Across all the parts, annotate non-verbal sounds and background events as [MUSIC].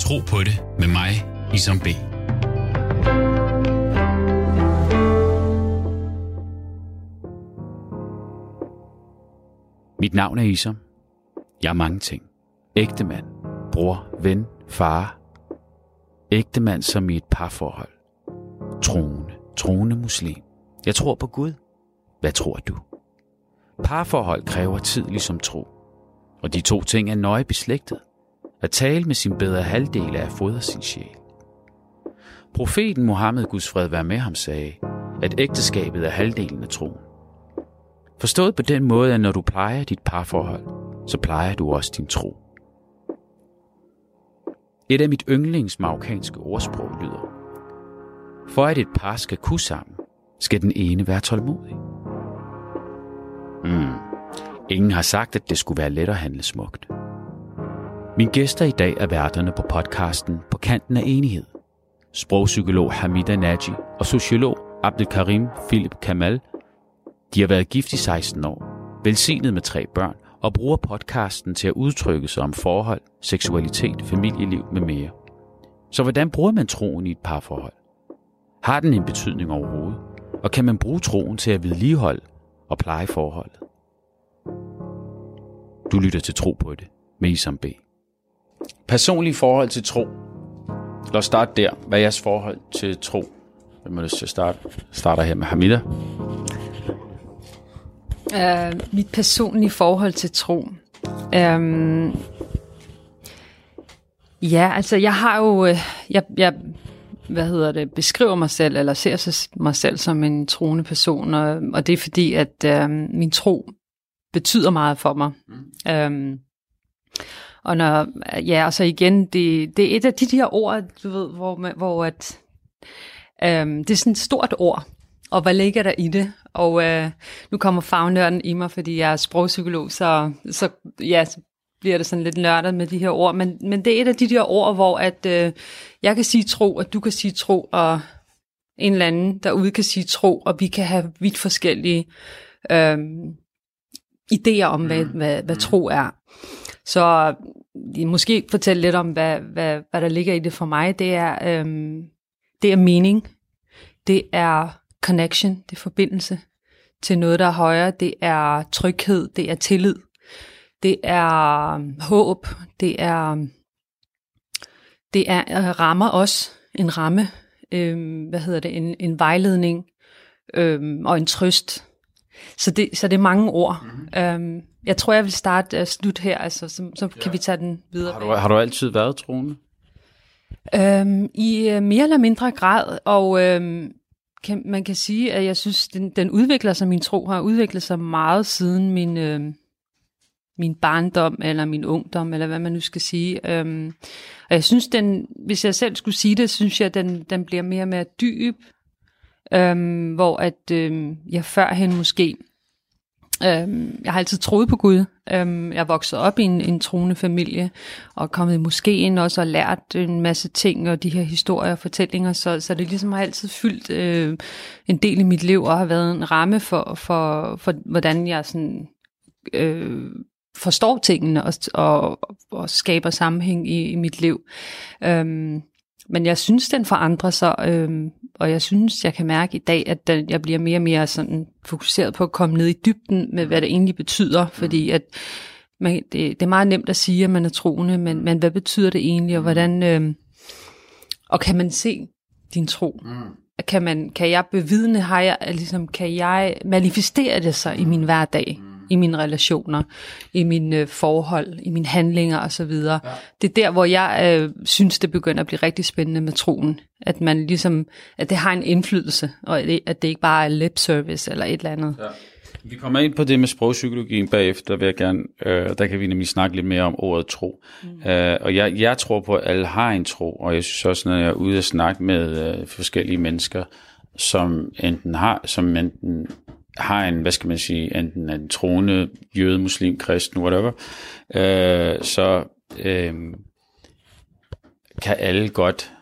Tro på det med mig, Isam B. Mit navn er Isam. Jeg er mange ting. Ægte mand, bror, ven, far. Ægte mand som i et parforhold. Troende, troende muslim. Jeg tror på Gud. Hvad tror du? Parforhold kræver tid ligesom tro. Og de to ting er nøje beslægtet. At tale med sin bedre halvdel er at fodre sin sjæl. Profeten Mohammed Guds fred være med ham sagde, at ægteskabet er halvdelen af troen. Forstået på den måde, at når du plejer dit parforhold, så plejer du også din tro. Et af mit yndlings marokkanske ordsprog lyder, for at et par skal kunne sammen, skal den ene være tålmodig. Mm. Ingen har sagt, at det skulle være let at handle smukt. Min gæster i dag er værterne på podcasten På kanten af enighed. Sprogpsykolog Hamida Naji og sociolog Abdelkarim Philip Kamal. De har været gift i 16 år, velsignet med tre børn og bruger podcasten til at udtrykke sig om forhold, seksualitet, familieliv med mere. Så hvordan bruger man troen i et parforhold? Har den en betydning overhovedet? Og kan man bruge troen til at vedligeholde og pleje forholdet? Du lytter til Tro på det med Isam B. Personlige forhold til tro. Lad os starte der. Hvad er jeres forhold til tro? Hvem er det til at starte? Starter her med Hamida. Uh, mit personlige forhold til tro. Um, ja, altså jeg har jo, øh, jeg, jeg hvad hedder det, beskriver mig selv, eller ser mig selv som en troende person, og, og det er fordi, at uh, min tro betyder meget for mig. Mm. Um, og når, ja, og så igen, det, det er et af de der ord, du ved, hvor, hvor at, um, det er sådan et stort ord, og hvad ligger der i det? Og øh, nu kommer fagnørden i mig, fordi jeg er sprogpsykolog, så, så, ja, så bliver det sådan lidt nørdet med de her ord. Men, men det er et af de der ord, hvor at, øh, jeg kan sige tro, og du kan sige tro, og en eller anden derude kan sige tro, og vi kan have vidt forskellige øh, idéer om, hvad, mm. hvad, hvad tro er. Så mm, måske fortælle lidt om, hvad, hvad, hvad der ligger i det for mig. Det er, øhm, det er mening. Det er connection, det er forbindelse til noget, der er højere. Det er tryghed, det er tillid, det er øhm, håb, det er, øhm, det er øh, rammer også, en ramme, øhm, hvad hedder det, en, en vejledning øhm, og en trøst. Så det, så det er mange ord. Mm-hmm. Øhm, jeg tror, jeg vil starte uh, slut her, altså, så, så kan ja. vi tage den videre. Har du, har du altid været troende? Øhm, I uh, mere eller mindre grad, og øhm, kan, man kan sige, at jeg synes, den, den udvikler sig, min tro har udviklet sig meget siden min, øh, min barndom, eller min ungdom, eller hvad man nu skal sige. Øhm, og jeg synes, den, hvis jeg selv skulle sige det, synes jeg, at den, den bliver mere og mere dyb, øhm, hvor at øhm, jeg førhen måske Øhm, jeg har altid troet på Gud. Øhm, jeg voksede op i en, en troende familie, og kommet i moskeen også, og lært en masse ting, og de her historier og fortællinger, så, så det ligesom har altid fyldt øh, en del i mit liv, og har været en ramme for, for, for hvordan jeg sådan, øh, forstår tingene, og, og, og skaber sammenhæng i, i mit liv. Øhm, men jeg synes, den forandrer sig, øhm, og jeg synes, jeg kan mærke i dag, at den, jeg bliver mere og mere sådan fokuseret på at komme ned i dybden med, hvad det egentlig betyder, fordi at man, det, det er meget nemt at sige, at man er troende, men, men hvad betyder det egentlig, og hvordan, øhm, og kan man se din tro? Mm. Kan, man, kan jeg bevidne, har jeg, ligesom, kan jeg manifestere det sig i min hverdag? Mm i mine relationer, i mine øh, forhold, i mine handlinger osv. Ja. Det er der, hvor jeg øh, synes, det begynder at blive rigtig spændende med troen. At man ligesom, at det har en indflydelse, og at det ikke bare er lip service eller et eller andet. Ja. Vi kommer ind på det med sprogpsykologien bagefter, vil jeg gerne, øh, der kan vi nemlig snakke lidt mere om ordet tro. Mm. Øh, og jeg, jeg tror på, at alle har en tro, og jeg synes også, når jeg er ude og snakke med øh, forskellige mennesker, som enten har, som enten har en, hvad skal man sige, enten en troende jøde, muslim, kristen, whatever, øh, så øh, kan alle godt,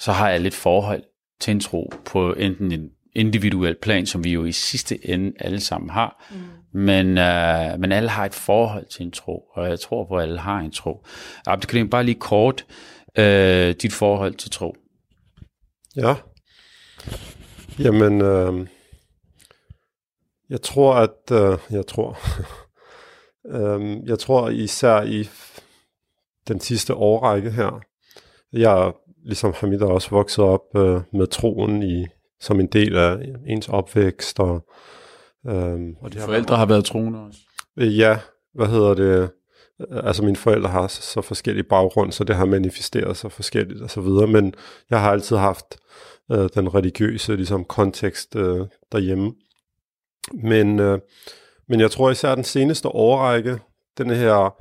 så har alle et forhold til en tro på enten en, individuelt plan, som vi jo i sidste ende alle sammen har. Mm. Men, øh, men alle har et forhold til en tro, og jeg tror på, at alle har en tro. Abdelkarim, bare lige kort, øh, dit forhold til tro. Ja. Jamen, øh, jeg tror, at, øh, jeg tror, [LAUGHS] øh, jeg tror især i den sidste årrække her, jeg ligesom Hamid er også vokset op øh, med troen i, som en del af ens opvækst. Og, øh, og har Forældre har været troende også? Øh, ja, hvad hedder det? Altså mine forældre har så forskellige baggrund, så det har manifesteret sig forskelligt og så videre, men jeg har altid haft øh, den religiøse ligesom, kontekst øh, derhjemme. Men, øh, men jeg tror især den seneste årrække, den her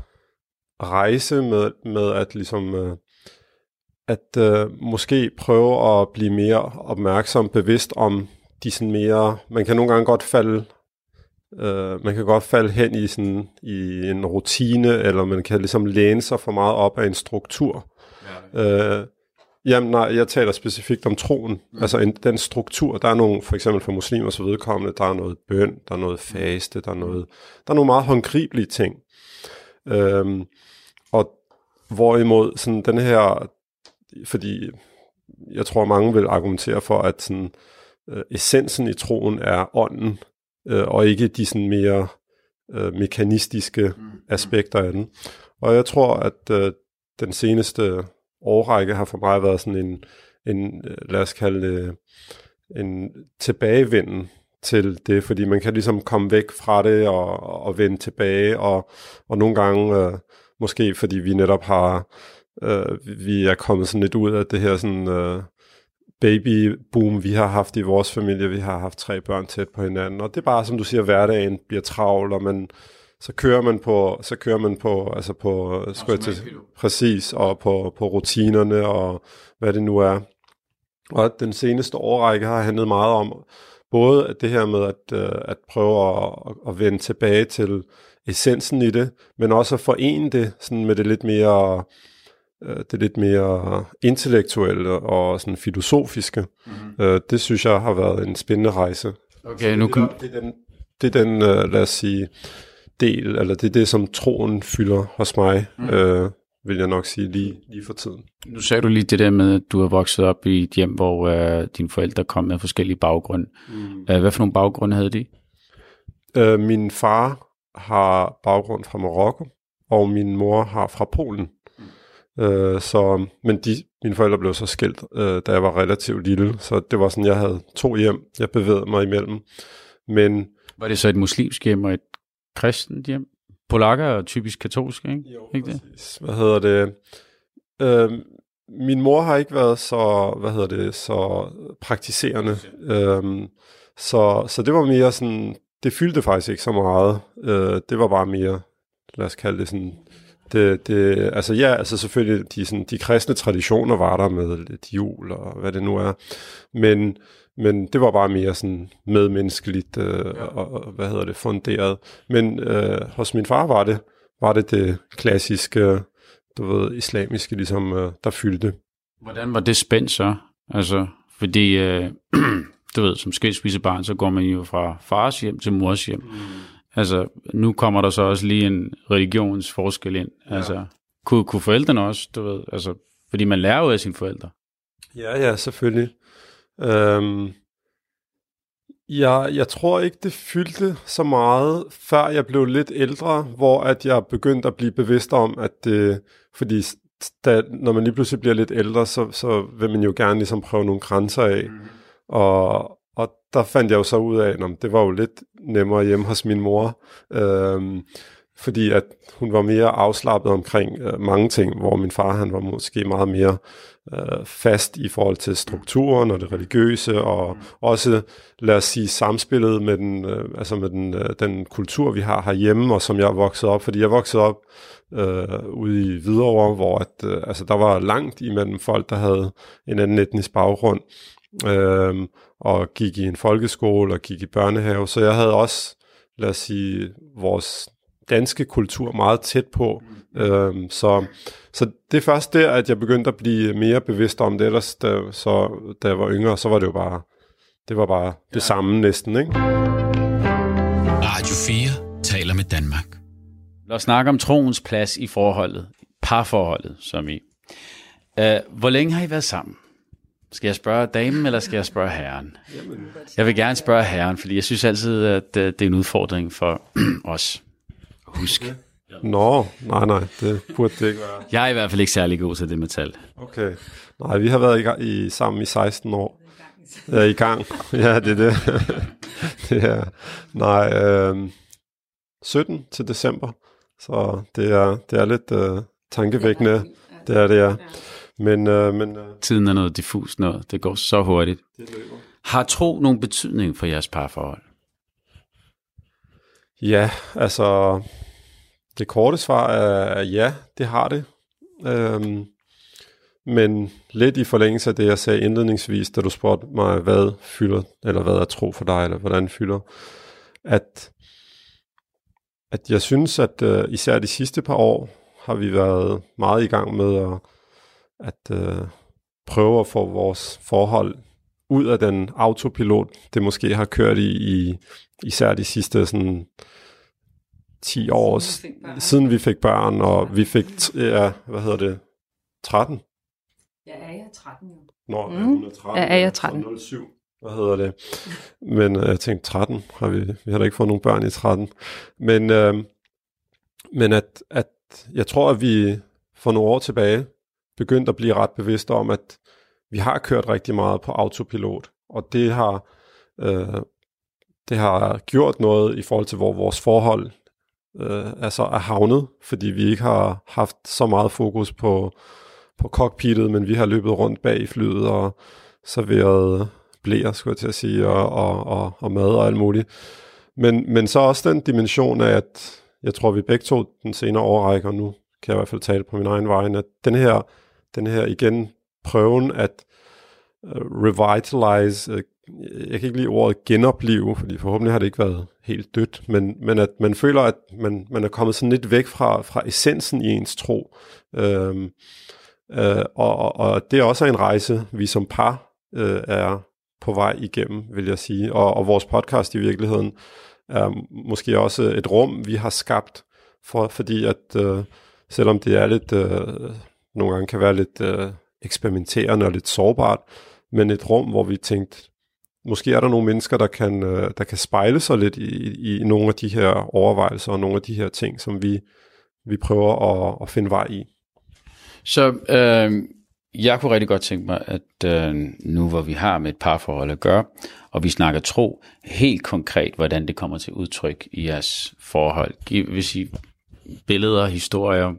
rejse med, med at ligesom øh, at øh, måske prøve at blive mere opmærksom, bevidst om de sådan mere, man kan nogle gange godt falde, øh, man kan godt falde hen i sådan i en rutine, eller man kan ligesom læne sig for meget op af en struktur. Ja. Øh, Jamen nej, jeg taler specifikt om troen. Mm. Altså en, den struktur, der er nogle, for eksempel for muslimer så vedkommende, der er noget bøn, der er noget faste, der er noget, der er nogle meget håndgribelige ting. Øhm, og hvorimod sådan den her, fordi jeg tror mange vil argumentere for, at sådan, øh, essensen i troen er ånden, øh, og ikke de sådan mere øh, mekanistiske mm. aspekter af den. Og jeg tror, at øh, den seneste årrække har for mig været sådan en, en øh, lad os kalde det, en tilbagevenden til det, fordi man kan ligesom komme væk fra det og, og vende tilbage, og, og nogle gange, øh, måske fordi vi netop har, øh, vi er kommet sådan lidt ud af det her sådan øh, babyboom, vi har haft i vores familie, vi har haft tre børn tæt på hinanden, og det er bare, som du siger, hverdagen bliver travl, og man, så kører man på, så kører man på, altså på, skulle til, præcis, og på, på rutinerne, og hvad det nu er. Og den seneste årrække har handlet meget om, både det her med at, øh, at prøve at, at vende tilbage til essensen i det, men også at forene det sådan med det lidt mere øh, det lidt mere intellektuelle og sådan filosofiske. Mm-hmm. Det synes jeg har været en spændende rejse. Okay, nu kan... Det er den, det er den lad os sige, del, eller det er det, som troen fylder hos mig, mm. øh, vil jeg nok sige lige, lige for tiden. Nu sagde du lige det der med, at du er vokset op i et hjem, hvor øh, dine forældre kom med forskellige baggrunde. Mm. Øh, hvad for nogle baggrunde havde de? Øh, min far har baggrund fra Marokko, og min mor har fra Polen. Mm. Øh, så, men de, mine forældre blev så skilt, øh, da jeg var relativt lille, så det var sådan, jeg havde to hjem, jeg bevægede mig imellem. Men var det så et muslimsk hjem og et kristent hjem. Polakker er typisk katolske, ikke? Jo, ikke det? Hvad hedder det? Øh, min mor har ikke været så, hvad hedder det, så praktiserende. Øh, så, så det var mere sådan, det fyldte faktisk ikke så meget. Øh, det var bare mere, lad os kalde det sådan, det, det, altså ja, altså selvfølgelig, de, sådan, de kristne traditioner var der med lidt jul og hvad det nu er, men, men det var bare mere sådan medmenneskeligt øh, ja. og, og, hvad hedder det, funderet. Men øh, hos min far var det, var det det klassiske, du ved, islamiske, ligesom, øh, der fyldte. Hvordan var det spændt så? Altså, fordi, øh, [CLEARS THROAT] du ved, som skilsmissebarn, så går man jo fra fars hjem til mors hjem. Mm. Altså, nu kommer der så også lige en religionsforskel ind. Ja. Altså, kunne, kunne forældrene også, du ved, altså, fordi man lærer jo af sine forældre. Ja, ja, selvfølgelig. Øhm, jeg, jeg tror ikke, det fyldte så meget, før jeg blev lidt ældre, hvor at jeg begyndte at blive bevidst om, at det, fordi da, når man lige pludselig bliver lidt ældre, så, så vil man jo gerne ligesom prøve nogle grænser af. Mm. Og, og der fandt jeg jo så ud af, at det var jo lidt nemmere hjemme hos min mor, øhm, fordi at hun var mere afslappet omkring øh, mange ting, hvor min far han var måske meget mere øh, fast i forhold til strukturen og det religiøse, og mm. også, lad os sige, samspillet med den, øh, altså med den, øh, den kultur, vi har herhjemme, og som jeg vokset op, fordi jeg voksede op øh, ude i Hvidovre, hvor at, øh, altså, der var langt imellem folk, der havde en anden etnisk baggrund, øh, og gik i en folkeskole og gik i børnehave, så jeg havde også, lad os sige, vores danske kultur meget tæt på. Mm. Øhm, så, så det er først der, at jeg begyndte at blive mere bevidst om det. Ellers, da, så, da jeg var yngre, så var det jo bare det var bare det ja. samme næsten, ikke? Radio 4 taler med Danmark. Lad os snakke om troens plads i forholdet, parforholdet, som i. Uh, hvor længe har I været sammen? Skal jeg spørge damen, eller skal jeg spørge herren? Jeg vil gerne spørge herren, fordi jeg synes altid, at det er en udfordring for [CLEARS THROAT] os. Husk. Nå, nej, nej, det burde det ikke være. Jeg er i hvert fald ikke særlig god til det metal. Okay. Nej, vi har været i, gang, i sammen i 16 år. Ja, i gang. [LAUGHS] Ja, det er det. [LAUGHS] det er, nej, øh, 17 til december. Så det er, det er lidt øh, tankevækkende. Det er det, ja. Men, øh, men, øh, Tiden er noget diffus noget. Det går så hurtigt. Det løber. Har tro nogen betydning for jeres parforhold? Ja, altså det korte svar er ja, det har det. Øhm, men lidt i forlængelse af det, jeg sagde indledningsvis, da du spurgte mig, hvad fylder, eller hvad er tro for dig, eller hvordan fylder, at, at jeg synes, at uh, især de sidste par år har vi været meget i gang med at, at uh, prøve at få vores forhold ud af den autopilot, det måske har kørt i, i især de sidste sådan 10 år siden vi fik, siden vi fik børn, og vi fik, ja, hvad hedder det, 13? Ja, er jeg 13 jo. Nå, mm. hun er 13. Ja, er jeg 13. 07. Hvad hedder det? Men øh, jeg tænkte, 13 har vi, vi har da ikke fået nogen børn i 13. Men, øh, men at, at jeg tror, at vi for nogle år tilbage begyndte at blive ret bevidste om, at vi har kørt rigtig meget på autopilot, og det har, øh, det har gjort noget i forhold til, hvor vores forhold øh, altså er havnet, fordi vi ikke har haft så meget fokus på, på cockpittet, men vi har løbet rundt bag i flyet og serveret blæer, skulle jeg til at sige, og, og, og, og mad og alt muligt. Men, men så også den dimension af, at jeg tror, vi begge to den senere overrækker, og nu kan jeg i hvert fald tale på min egen vej, at den her, den her igen prøven at uh, revitalize uh, Øh, jeg kan ikke lide ordet genopleve, fordi forhåbentlig har det ikke været helt dødt, men, men at man føler, at man, man er kommet sådan lidt væk fra, fra essensen i ens tro. Øhm, øh, og, og det er også en rejse, vi som par øh, er på vej igennem, vil jeg sige. Og, og vores podcast i virkeligheden er måske også et rum, vi har skabt, for, fordi at øh, selvom det er lidt, øh, nogle gange kan være lidt øh, eksperimenterende og lidt sårbart, men et rum, hvor vi tænkte, måske er der nogle mennesker, der kan, øh, der kan spejle sig lidt i, i nogle af de her overvejelser og nogle af de her ting, som vi, vi prøver at, at finde vej i. Så øh, jeg kunne rigtig godt tænke mig, at øh, nu hvor vi har med et parforhold at gøre, og vi snakker tro, helt konkret, hvordan det kommer til udtryk i jeres forhold. Hvis I billeder, historier,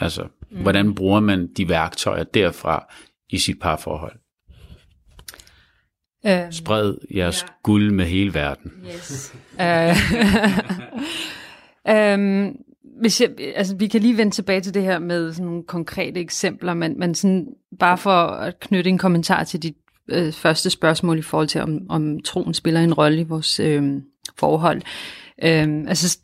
altså mm. hvordan bruger man de værktøjer derfra i sit parforhold? Øh, Spred jeres ja. guld med hele verden. Yes. um, [LAUGHS] hvis jeg, altså, vi kan lige vende tilbage til det her med sådan nogle konkrete eksempler, men, men sådan, bare for at knytte en kommentar til dit øh, første spørgsmål i forhold til, om, om troen spiller en rolle i vores øh, forhold. Øh, altså,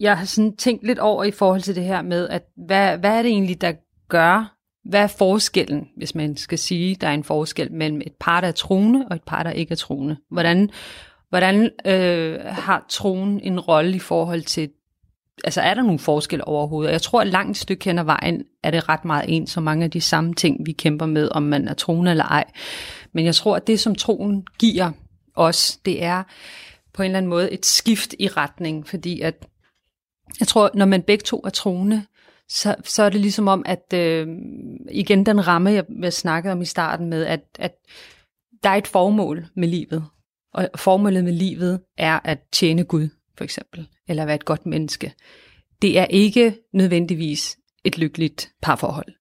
jeg har sådan tænkt lidt over i forhold til det her med, at hvad, hvad er det egentlig, der gør, hvad er forskellen, hvis man skal sige, der er en forskel mellem et par, der er troende, og et par, der ikke er troende? Hvordan, hvordan øh, har troen en rolle i forhold til, altså er der nogen forskel overhovedet? Jeg tror, at langt stykke hen ad vejen er det ret meget ens, så mange af de samme ting, vi kæmper med, om man er troende eller ej. Men jeg tror, at det, som troen giver os, det er på en eller anden måde et skift i retning, fordi at jeg tror, når man begge to er troende, så, så er det ligesom om, at øh, igen den ramme, jeg, jeg snakkede om i starten med, at, at der er et formål med livet. Og formålet med livet er at tjene Gud, for eksempel, eller være et godt menneske. Det er ikke nødvendigvis et lykkeligt parforhold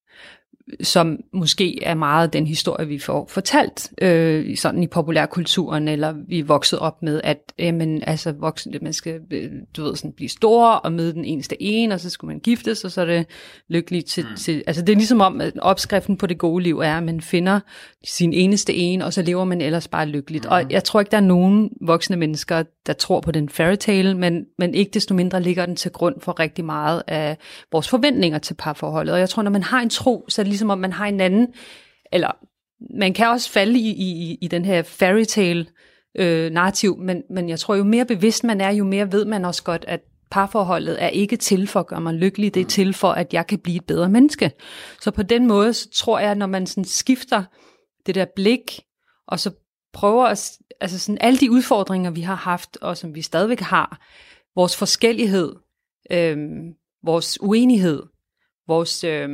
som måske er meget den historie, vi får fortalt øh, sådan i populærkulturen, eller vi er vokset op med, at jamen, altså, voksen, man skal øh, du ved, sådan, blive stor og møde den eneste en, og så skal man giftes, og så er det lykkeligt til, mm. til... Altså det er ligesom om, at opskriften på det gode liv er, at man finder sin eneste en, og så lever man ellers bare lykkeligt. Mm. Og jeg tror ikke, der er nogen voksne mennesker, der tror på den fairy tale, men, men ikke desto mindre ligger den til grund for rigtig meget af vores forventninger til parforholdet. Og jeg tror, når man har en tro, så er det ligesom om, man har en anden, eller man kan også falde i, i, i den her fairy tale øh, narrativ, men, men jeg tror, jo mere bevidst man er, jo mere ved man også godt, at parforholdet er ikke til for at gøre mig lykkelig, det er til for, at jeg kan blive et bedre menneske. Så på den måde, så tror jeg, når man sådan skifter det der blik, og så prøver at, altså sådan alle de udfordringer, vi har haft, og som vi stadigvæk har, vores forskellighed, øh, vores uenighed, vores øh,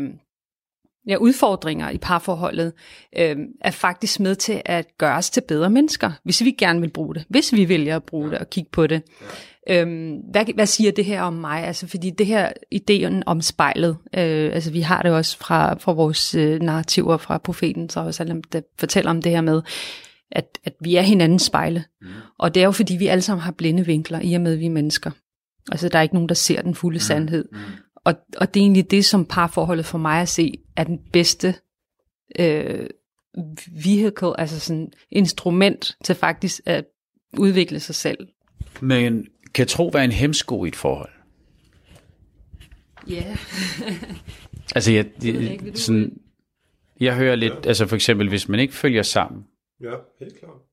ja, udfordringer i parforholdet, øh, er faktisk med til at gøre os til bedre mennesker, hvis vi gerne vil bruge det, hvis vi vælger at bruge det og kigge på det. Øhm, hvad, hvad siger det her om mig? Altså, fordi det her ideen om spejlet, øh, altså vi har det også fra, fra vores øh, narrativer fra profeten, så også, der fortæller om det her med, at, at vi er hinandens spejle. Mm. Og det er jo fordi, vi alle sammen har blinde vinkler, i og med, at vi er mennesker. Altså, der er ikke nogen, der ser den fulde mm. sandhed. Mm. Og, og det er egentlig det, som parforholdet for mig at se, er den bedste øh, vehicle, altså sådan instrument til faktisk at udvikle sig selv. Men kan tro være en hemsko i et forhold? Ja. Yeah. [LAUGHS] altså, jeg, jeg, sådan, jeg hører lidt, ja. altså for eksempel, hvis man ikke følger sammen. Ja, helt klart.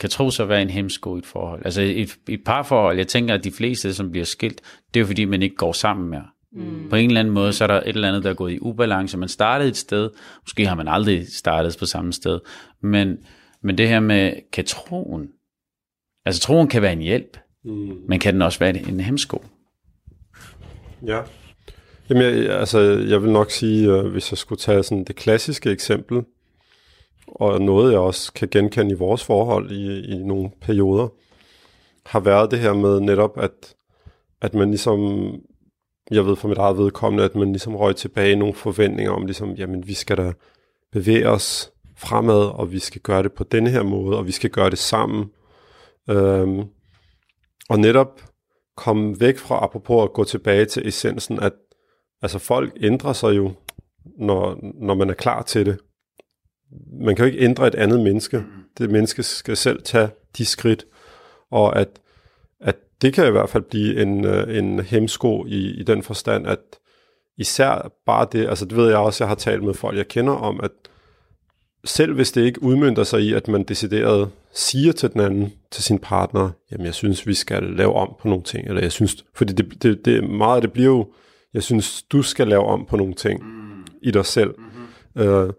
Kan tro så være en hemsko i et forhold. Altså et, et parforhold, jeg tænker, at de fleste, som bliver skilt, det er jo fordi, man ikke går sammen mere. Mm. På en eller anden måde, så er der et eller andet, der er gået i ubalance. Man startede et sted, måske har man aldrig startet på samme sted, men, men det her med, kan troen, altså troen kan være en hjælp, Mm. Men kan den også være en hemsko? Ja. Jamen, jeg, altså, jeg vil nok sige, uh, hvis jeg skulle tage sådan det klassiske eksempel, og noget, jeg også kan genkende i vores forhold i, i nogle perioder, har været det her med netop, at, at man ligesom, jeg ved for mit eget vedkommende, at man ligesom røg tilbage i nogle forventninger om, ligesom, jamen, vi skal da bevæge os fremad, og vi skal gøre det på denne her måde, og vi skal gøre det sammen. Øhm, og netop komme væk fra, apropos at gå tilbage til essensen, at altså folk ændrer sig jo, når, når man er klar til det. Man kan jo ikke ændre et andet menneske. Det menneske skal selv tage de skridt, og at, at det kan i hvert fald blive en, øh, en hemsko i, i den forstand, at især bare det, altså det ved jeg også, jeg har talt med folk, jeg kender om, at selv hvis det ikke udmyndter sig i, at man decideret siger til den anden, til sin partner, jamen jeg synes, vi skal lave om på nogle ting, eller jeg synes, fordi det, det, det meget det bliver jo, jeg synes, du skal lave om på nogle ting mm. i dig selv. Mm-hmm. Øh,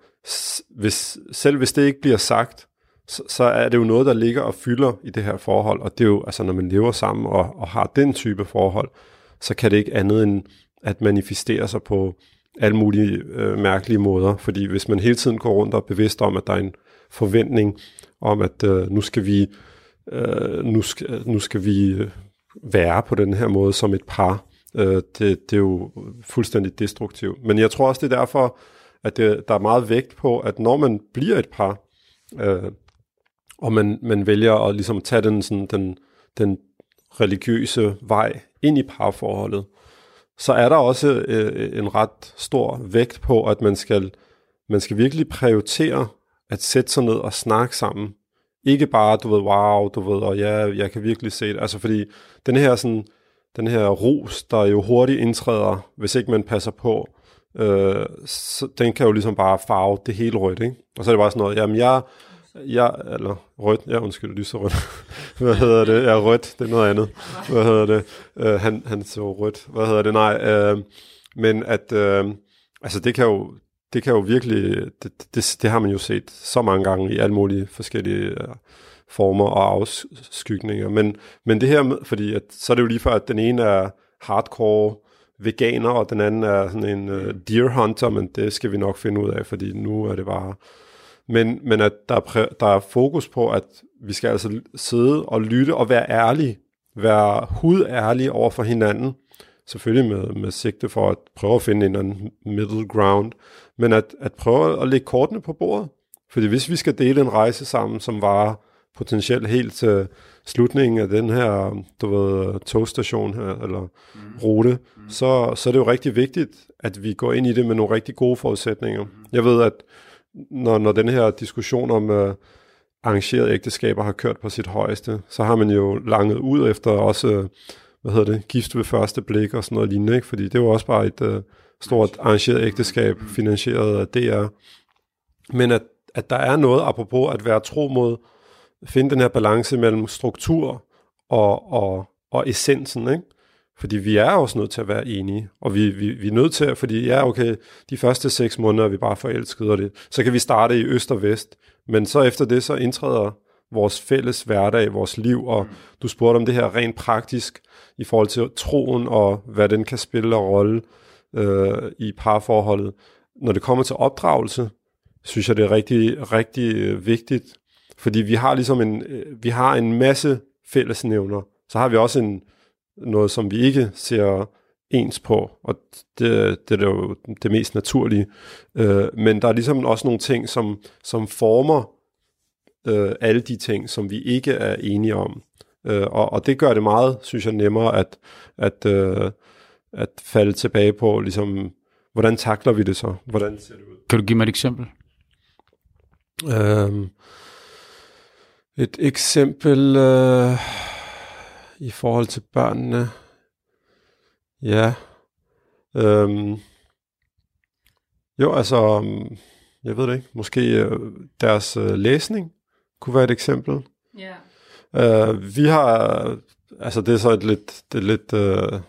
hvis, selv hvis det ikke bliver sagt, så, så er det jo noget, der ligger og fylder i det her forhold, og det er jo, altså når man lever sammen og, og har den type forhold, så kan det ikke andet end at manifestere sig på alle mulige øh, mærkelige måder, fordi hvis man hele tiden går rundt og er bevidst om, at der er en forventning om, at øh, nu skal vi øh, nu skal, nu skal vi øh, være på den her måde som et par, øh, det, det er jo fuldstændig destruktivt. Men jeg tror også, det er derfor, at det, der er meget vægt på, at når man bliver et par, øh, og man, man vælger at ligesom tage den, sådan, den, den religiøse vej ind i parforholdet, så er der også øh, en ret stor vægt på, at man skal, man skal virkelig prioritere at sætte sig ned og snakke sammen. Ikke bare, du ved, wow, du ved, og ja, jeg kan virkelig se det. Altså fordi den her sådan, den her ros, der jo hurtigt indtræder, hvis ikke man passer på, øh, så, den kan jo ligesom bare farve det hele rødt, ikke? Og så er det bare sådan noget, jamen jeg, jeg, eller rødt, ja undskyld, lyserødt. [LAUGHS] Hvad hedder det? Ja, rødt, det er noget andet. Hvad hedder det? øh, han, han så rødt. Hvad hedder det? Nej, øh, men at, øh, altså det kan jo, det kan jo virkelig, det, det, det har man jo set så mange gange i alle mulige forskellige øh, former og afskygninger. Men, men det her med, fordi at, så er det jo lige før, at den ene er hardcore veganer, og den anden er sådan en uh, deer hunter, men det skal vi nok finde ud af, fordi nu er det bare men, men at der er, der er fokus på, at vi skal altså sidde og lytte og være ærlige, være hudærlige over for hinanden, selvfølgelig med, med sigte for at prøve at finde en anden middle ground, men at, at prøve at lægge kortene på bordet. Fordi hvis vi skal dele en rejse sammen, som var potentielt helt til slutningen af den her, du ved, togstation her, eller mm. rute, mm. Så, så er det jo rigtig vigtigt, at vi går ind i det med nogle rigtig gode forudsætninger. Mm. Jeg ved, at når, når den her diskussion om uh, arrangerede ægteskaber har kørt på sit højeste, så har man jo langet ud efter også, uh, hvad hedder det, gift ved første blik og sådan noget lignende, ikke? fordi det var også bare et uh, stort arrangeret ægteskab, finansieret af DR. Men at, at der er noget, apropos at være tro mod, finde den her balance mellem struktur og, og, og essensen, ikke? Fordi vi er også nødt til at være enige, og vi, vi, vi er nødt til at, fordi ja, okay, de første seks måneder er vi bare forelskede, og det, så kan vi starte i øst og vest, men så efter det, så indtræder vores fælles hverdag, vores liv, og du spurgte om det her rent praktisk i forhold til troen, og hvad den kan spille og rolle øh, i parforholdet. Når det kommer til opdragelse, synes jeg, det er rigtig, rigtig øh, vigtigt, fordi vi har ligesom en, øh, vi har en masse fællesnævner. Så har vi også en, noget, som vi ikke ser ens på, og det, det er jo det mest naturlige. Øh, men der er ligesom også nogle ting, som, som former øh, alle de ting, som vi ikke er enige om. Øh, og, og det gør det meget, synes jeg, nemmere at, at, øh, at falde tilbage på, ligesom, hvordan takler vi det så? Hvordan ser det ud? Kan du give mig et eksempel? Øhm, et eksempel øh, i forhold til børnene. Ja. Øhm, jo, altså, jeg ved det ikke. Måske øh, deres øh, læsning kunne være et eksempel. Ja. Øh, vi har, altså det er så et lidt, det er lidt øh,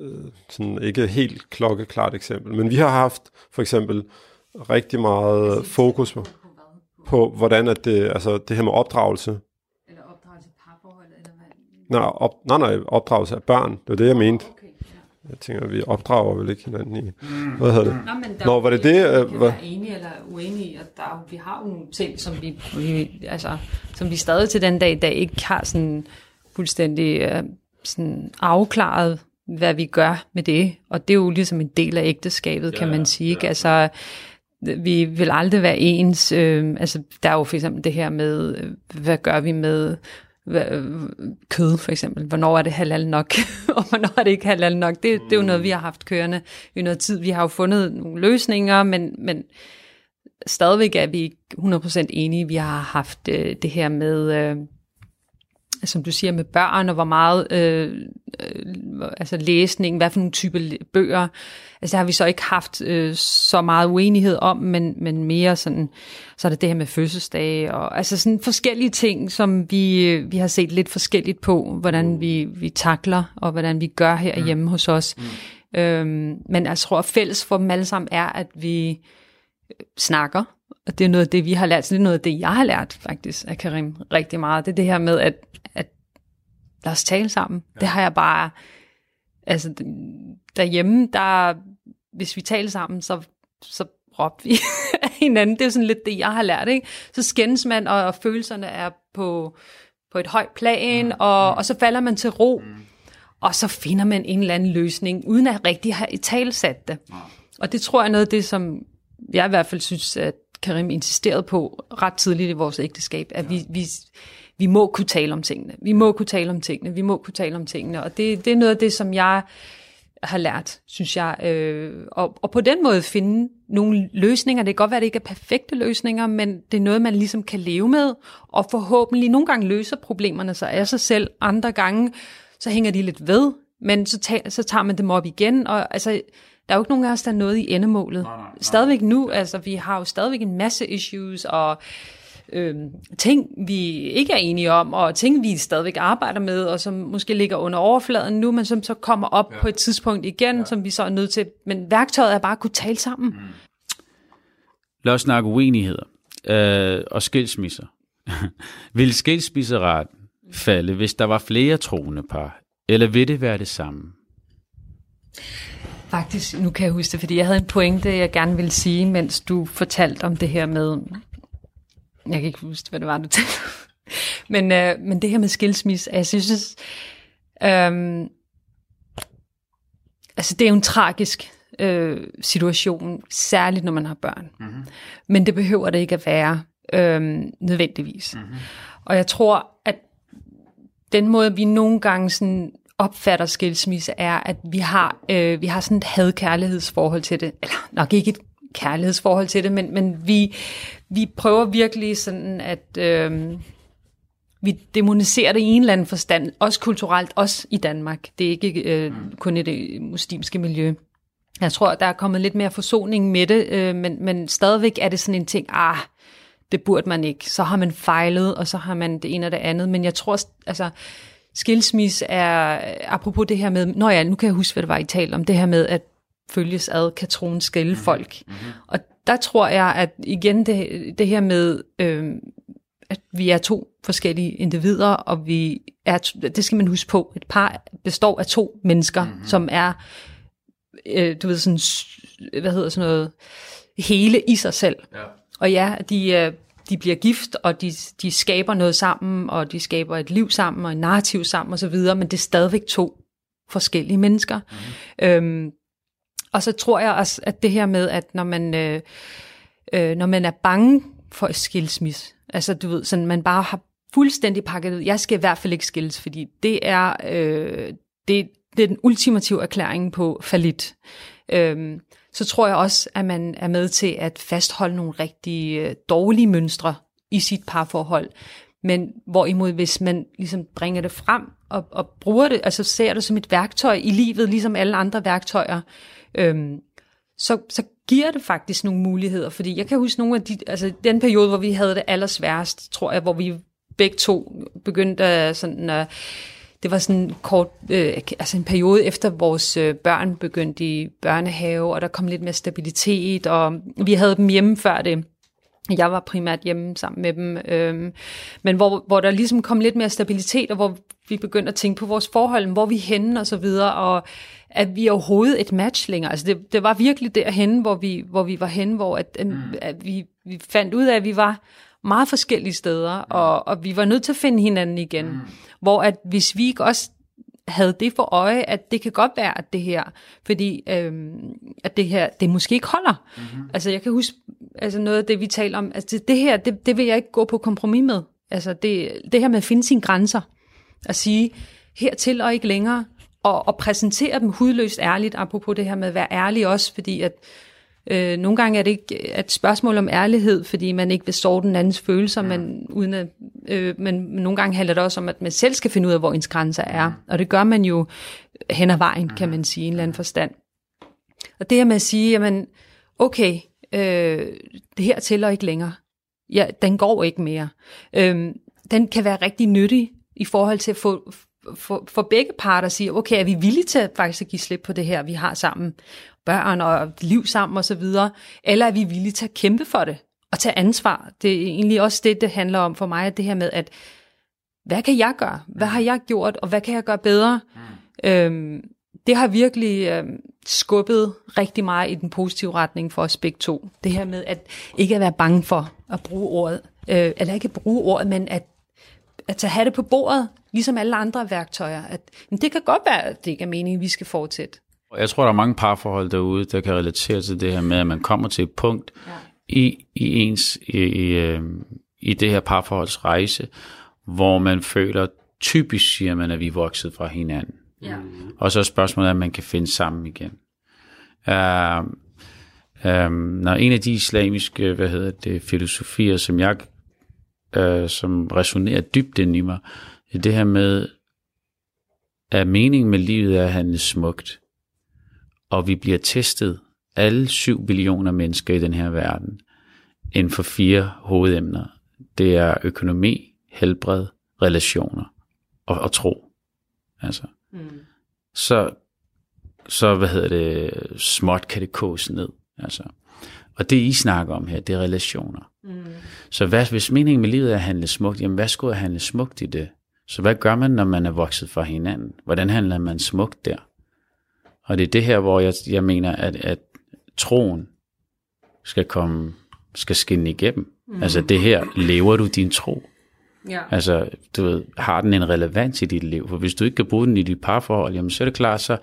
øh, sådan ikke helt klokkeklart eksempel, men vi har haft for eksempel rigtig meget fokus på, på hvordan at det, altså det her med opdragelse. Eller opdragelse parforhold, eller hvad? Nej, op, nej, nej, opdragelse af børn, det var det, jeg mente. Okay, ja. Jeg tænker, vi opdrager vel ikke hinanden i, hvad hedder det? Nå, men der Nå, er var det det, Vi øh, kan være enige eller uenige, og der er, vi har jo nogle ting, som vi, vi, altså, som vi stadig til den dag i dag ikke har sådan fuldstændig øh, sådan afklaret, hvad vi gør med det. Og det er jo ligesom en del af ægteskabet, ja, kan man sige. Ikke? Altså, vi vil aldrig være ens. Øh, altså, der er jo for eksempel det her med, øh, hvad gør vi med hvad, øh, kød for eksempel. Hvornår er det halal nok, [LAUGHS] og hvornår er det ikke halal nok. Det, det er jo noget, vi har haft kørende i noget tid. Vi har jo fundet nogle løsninger, men, men stadigvæk er vi 100% enige. Vi har haft øh, det her med, øh, som du siger, med børn, og hvor meget øh, øh, altså læsning, hvad for nogle typer læ- bøger. Altså det har vi så ikke haft øh, så meget uenighed om, men, men mere sådan, så er det det her med fødselsdage, og altså sådan forskellige ting, som vi, øh, vi har set lidt forskelligt på, hvordan vi, vi takler, og hvordan vi gør herhjemme mm. hos os. Mm. Øhm, men jeg tror, at fælles for dem alle sammen er, at vi snakker, og det er noget af det, vi har lært. Så det er noget af det, jeg har lært faktisk af Karim rigtig meget. Det er det her med, at, at lad os tale sammen. Ja. Det har jeg bare, altså derhjemme, der, hvis vi taler sammen, så, så råber vi [LAUGHS] af hinanden. Det er jo sådan lidt det, jeg har lært. Ikke? Så skændes man, og, og følelserne er på, på et højt plan, og, og så falder man til ro, og så finder man en eller anden løsning, uden at rigtig have i talsat det. Og det tror jeg er noget af det, som jeg i hvert fald synes, at Karim insisterede på ret tidligt i vores ægteskab, at vi, vi, vi må kunne tale om tingene. Vi må kunne tale om tingene. Vi må kunne tale om tingene. Og det, det er noget af det, som jeg har lært, synes jeg. Øh, og, og på den måde finde nogle løsninger. Det kan godt være, at det ikke er perfekte løsninger, men det er noget, man ligesom kan leve med, og forhåbentlig nogle gange løser problemerne sig af sig selv. Andre gange, så hænger de lidt ved, men så, tager, så tager man dem op igen. Og altså, der er jo ikke nogen af os, der er noget i endemålet. Nej, nej, nej. Stadigvæk nu, altså vi har jo stadigvæk en masse issues, og øhm, ting, vi ikke er enige om, og ting, vi stadigvæk arbejder med, og som måske ligger under overfladen nu, men som så kommer op ja. på et tidspunkt igen, ja. som vi så er nødt til. Men værktøjet er bare at kunne tale sammen. Mm. Lad os snakke uenigheder øh, og skilsmisser. [LAUGHS] vil skilsmisseret falde, hvis der var flere troende par, eller vil det være det samme? Faktisk, nu kan jeg huske det, fordi jeg havde en pointe, jeg gerne ville sige, mens du fortalte om det her med, jeg kan ikke huske, hvad det var, du talte [LAUGHS] men, øh, men det her med skilsmisse, jeg synes, øhm, altså det er jo en tragisk øh, situation, særligt når man har børn. Mm-hmm. Men det behøver det ikke at være øh, nødvendigvis. Mm-hmm. Og jeg tror, at den måde, vi nogle gange sådan opfatter skilsmisse, er, at vi har, øh, vi har sådan et had-kærlighedsforhold til det. Eller nok ikke et kærlighedsforhold til det, men, men vi, vi prøver virkelig sådan at... Øh, vi demoniserer det i en eller anden forstand, også kulturelt, også i Danmark. Det er ikke øh, kun i det muslimske miljø. Jeg tror, der er kommet lidt mere forsoning med det, øh, men, men stadigvæk er det sådan en ting, ah, det burde man ikke. Så har man fejlet, og så har man det ene og det andet. Men jeg tror, altså, skilsmisse er, apropos det her med, når ja, nu kan jeg huske, hvad det var, I talte om, det her med, at følges ad, kan troen skælde mm-hmm. folk. Mm-hmm. Og der tror jeg, at igen det, det her med, øh, at vi er to forskellige individer, og vi er, det skal man huske på, et par består af to mennesker, mm-hmm. som er, øh, du ved, sådan, hvad hedder sådan noget, hele i sig selv. Ja. Og ja, de, øh, de bliver gift, og de, de skaber noget sammen, og de skaber et liv sammen, og et narrativ sammen osv., men det er stadigvæk to forskellige mennesker. Mm-hmm. Øhm, og så tror jeg også, at det her med, at når man, øh, øh, når man er bange for et skilsmis, altså du ved, sådan man bare har fuldstændig pakket ud, jeg skal i hvert fald ikke skilles, fordi det er, øh, det, det er den ultimative erklæring på falit. Øhm, så tror jeg også, at man er med til at fastholde nogle rigtig øh, dårlige mønstre i sit parforhold. Men hvorimod, hvis man ligesom bringer det frem og, og bruger det, altså ser det som et værktøj i livet, ligesom alle andre værktøjer, øhm, så, så giver det faktisk nogle muligheder. Fordi jeg kan huske nogle af de, altså den periode, hvor vi havde det allersværest, tror jeg, hvor vi begge to begyndte at sådan... Uh, det var sådan kort, øh, altså en periode efter vores øh, børn begyndte i børnehave, og der kom lidt mere stabilitet, og vi havde dem hjemme før det. Jeg var primært hjemme sammen med dem, øh, men hvor, hvor der ligesom kom lidt mere stabilitet, og hvor vi begyndte at tænke på vores forhold, hvor vi er henne og så videre, og at vi er overhovedet et match længere. Altså det, det var virkelig derhen, hvor vi, hvor vi var henne, hvor at, mm. at vi, vi fandt ud af, at vi var meget forskellige steder, mm. og, og vi var nødt til at finde hinanden igen. Mm. Hvor at hvis vi ikke også havde det for øje, at det kan godt være, at det her, fordi øhm, at det her, det måske ikke holder. Mm-hmm. Altså jeg kan huske, altså noget af det, vi taler om, altså det, det her, det, det vil jeg ikke gå på kompromis med. Altså det, det her med at finde sine grænser, at sige, hertil og ikke længere, og, og præsentere dem hudløst ærligt, apropos det her med at være ærlig også, fordi at Øh, nogle gange er det ikke et spørgsmål om ærlighed, fordi man ikke vil såre den andens følelser, ja. men, uden at, øh, men nogle gange handler det også om, at man selv skal finde ud af, hvor ens grænser er. Og det gør man jo hen ad vejen, kan man sige, i en eller anden forstand. Og det her med at sige, jamen, okay, øh, det her tæller ikke længere. Ja, den går ikke mere. Øh, den kan være rigtig nyttig i forhold til at få, for, for begge parter at sige, okay, er vi villige til faktisk at give slip på det her, vi har sammen? børn og liv sammen osv., eller er vi villige til at kæmpe for det og tage ansvar? Det er egentlig også det, det handler om for mig, at det her med, at hvad kan jeg gøre? Hvad har jeg gjort, og hvad kan jeg gøre bedre? Mm. Øhm, det har virkelig øhm, skubbet rigtig meget i den positive retning for os begge to. Det her med at ikke at være bange for at bruge ordet, øh, eller ikke at bruge ordet, men at, at tage have det på bordet, ligesom alle andre værktøjer. At, men det kan godt være, at det ikke er meningen, at vi skal fortsætte. Jeg tror, der er mange parforhold derude, der kan relatere til det her med, at man kommer til et punkt ja. i, i ens i, i, øh, i det her parforholds rejse, hvor man føler, typisk siger man, at vi er vokset fra hinanden. Ja. Og så er spørgsmålet, at man kan finde sammen igen. Uh, um, når en af de islamiske hvad hedder det, filosofier, som jeg uh, som resonerer dybt ind i mig, er det her med, at meningen med livet er at handle smukt og vi bliver testet, alle 7 billioner mennesker i den her verden, inden for fire hovedemner. Det er økonomi, helbred, relationer og, og tro. Altså. Mm. Så, så, hvad hedder det, småt kan det kose ned. Altså. Og det I snakker om her, det er relationer. Mm. Så hvad, hvis meningen med livet er at handle smukt, jamen hvad skulle jeg handle smukt i det? Så hvad gør man, når man er vokset fra hinanden? Hvordan handler man smukt der? Og det er det her, hvor jeg, jeg mener, at, at troen skal komme, skal skinne igennem. Mm. Altså det her, lever du din tro? Ja. Altså, du ved, har den en relevans i dit liv? For hvis du ikke kan bruge den i dit parforhold, jamen så er det klart, så,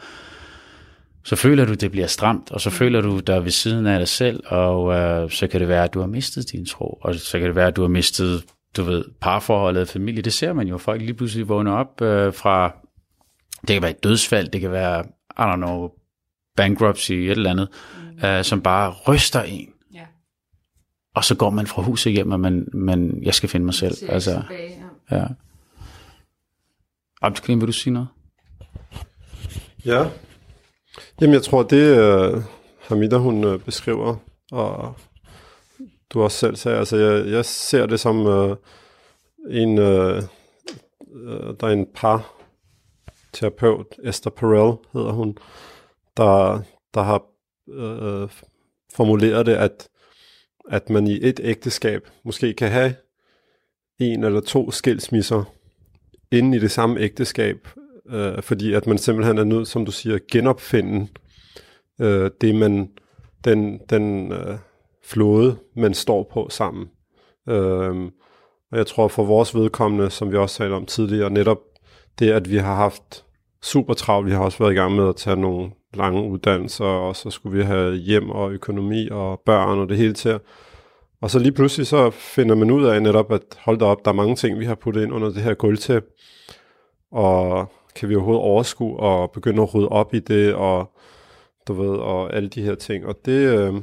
så føler du, det bliver stramt, og så føler du dig ved siden af dig selv, og øh, så kan det være, at du har mistet din tro, og så kan det være, at du har mistet, du ved, parforholdet, familie. Det ser man jo, folk lige pludselig vågner op øh, fra, det kan være et dødsfald, det kan være i don't know, bankruptcy, et eller andet, mm. uh, som bare ryster en. Yeah. Og så går man fra huset hjem, og man, man, jeg skal finde mig selv. Altså, tilbage, ja. ja. Abdelkrim, vil du sige noget? Ja. Jamen, jeg tror, det uh, Hamida, hun uh, beskriver, og du også selv sagde, altså jeg, jeg ser det som øh, en, øh, øh der er en par terapeut, Esther Perel hedder hun, der, der har øh, formuleret det, at, at man i et ægteskab måske kan have en eller to skilsmisser inden i det samme ægteskab, øh, fordi at man simpelthen er nødt, som du siger, genopfinde øh, det, man, den, den øh, flåde, man står på sammen. Øh, og jeg tror for vores vedkommende, som vi også talte om tidligere, netop det, at vi har haft super travlt, vi har også været i gang med at tage nogle lange uddannelser, og så skulle vi have hjem og økonomi og børn og det hele til. Og så lige pludselig så finder man ud af netop, at hold da op, der er mange ting, vi har puttet ind under det her gulvtæp, og kan vi overhovedet overskue og begynde at rydde op i det, og du ved, og alle de her ting. Og det, øh,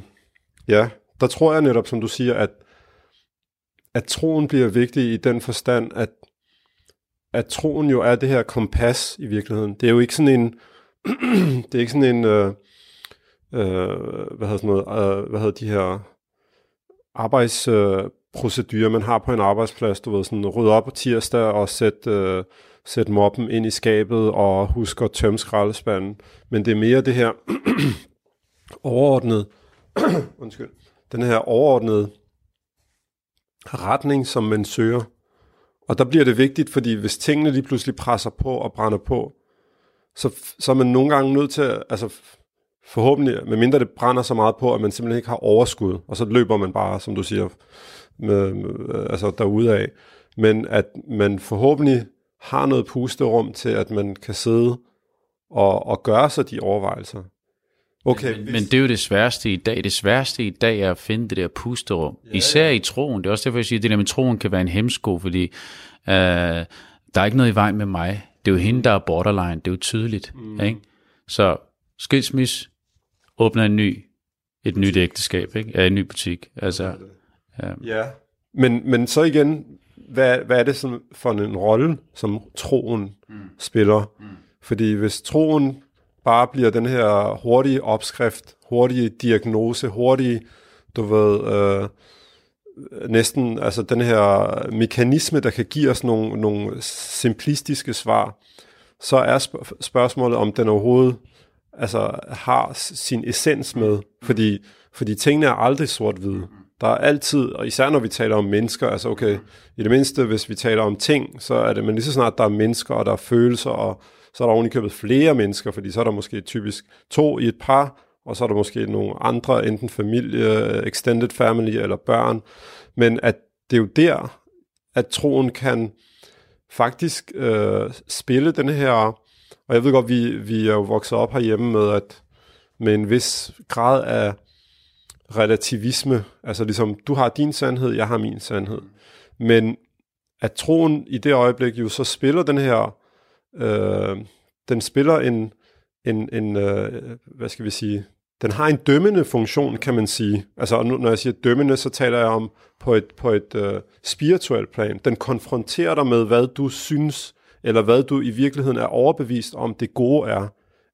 ja, der tror jeg netop, som du siger, at, at troen bliver vigtig i den forstand, at, at troen jo er det her kompas i virkeligheden. Det er jo ikke sådan en, [CLEARS THROAT] det er ikke sådan en, øh, øh, hvad hedder sådan noget, øh, hvad hedder de her arbejdsprocedurer, øh, man har på en arbejdsplads, du ved, sådan rydde op på tirsdag og sætte, øh, sætte moppen ind i skabet og huske at tømme skraldespanden. Men det er mere det her [CLEARS THROAT] overordnede, [CLEARS THROAT] undskyld, den her overordnede retning, som man søger. Og der bliver det vigtigt, fordi hvis tingene lige pludselig presser på og brænder på, så, så er man nogle gange nødt til, at, altså forhåbentlig, medmindre det brænder så meget på, at man simpelthen ikke har overskud, og så løber man bare, som du siger, med, med, altså derude af. Men at man forhåbentlig har noget pusterum til, at man kan sidde og, og gøre sig de overvejelser. Okay, men, hvis... men det er jo det sværeste i dag. Det sværeste i dag er at finde det der pusterum. Ja, Især ja. i troen. Det er også derfor, jeg siger, at det der med troen kan være en hemsko, fordi øh, der er ikke noget i vejen med mig. Det er jo hende, der er borderline. Det er jo tydeligt. Mm. Ikke? Så skilsmis, åbner en ny, et nyt ægteskab, ikke? Ja, en ny butik. Altså, ja. ja. Men, men så igen, hvad, hvad er det sådan for en rolle, som troen mm. spiller? Mm. Fordi hvis troen bare bliver den her hurtige opskrift, hurtige diagnose, hurtige, du ved, øh, næsten altså den her mekanisme, der kan give os nogle, nogle simplistiske svar, så er sp- spørgsmålet, om den overhovedet altså, har sin essens med, fordi, fordi tingene er aldrig sort-hvide. Der er altid, og især når vi taler om mennesker, altså okay, i det mindste, hvis vi taler om ting, så er det, men lige så snart der er mennesker, og der er følelser, og så er der ovenikøbet flere mennesker, fordi så er der måske typisk to i et par, og så er der måske nogle andre, enten familie, extended family eller børn, men at det er jo der, at troen kan faktisk øh, spille den her, og jeg ved godt, vi, vi er jo vokset op herhjemme med, at med en vis grad af relativisme, altså ligesom, du har din sandhed, jeg har min sandhed, men at troen i det øjeblik jo så spiller den her øh, den spiller en, en, en øh, hvad skal vi sige, den har en dømmende funktion, kan man sige. Altså, nu, når jeg siger dømmende, så taler jeg om på et, på et øh, spirituelt plan. Den konfronterer dig med, hvad du synes, eller hvad du i virkeligheden er overbevist om, det gode er.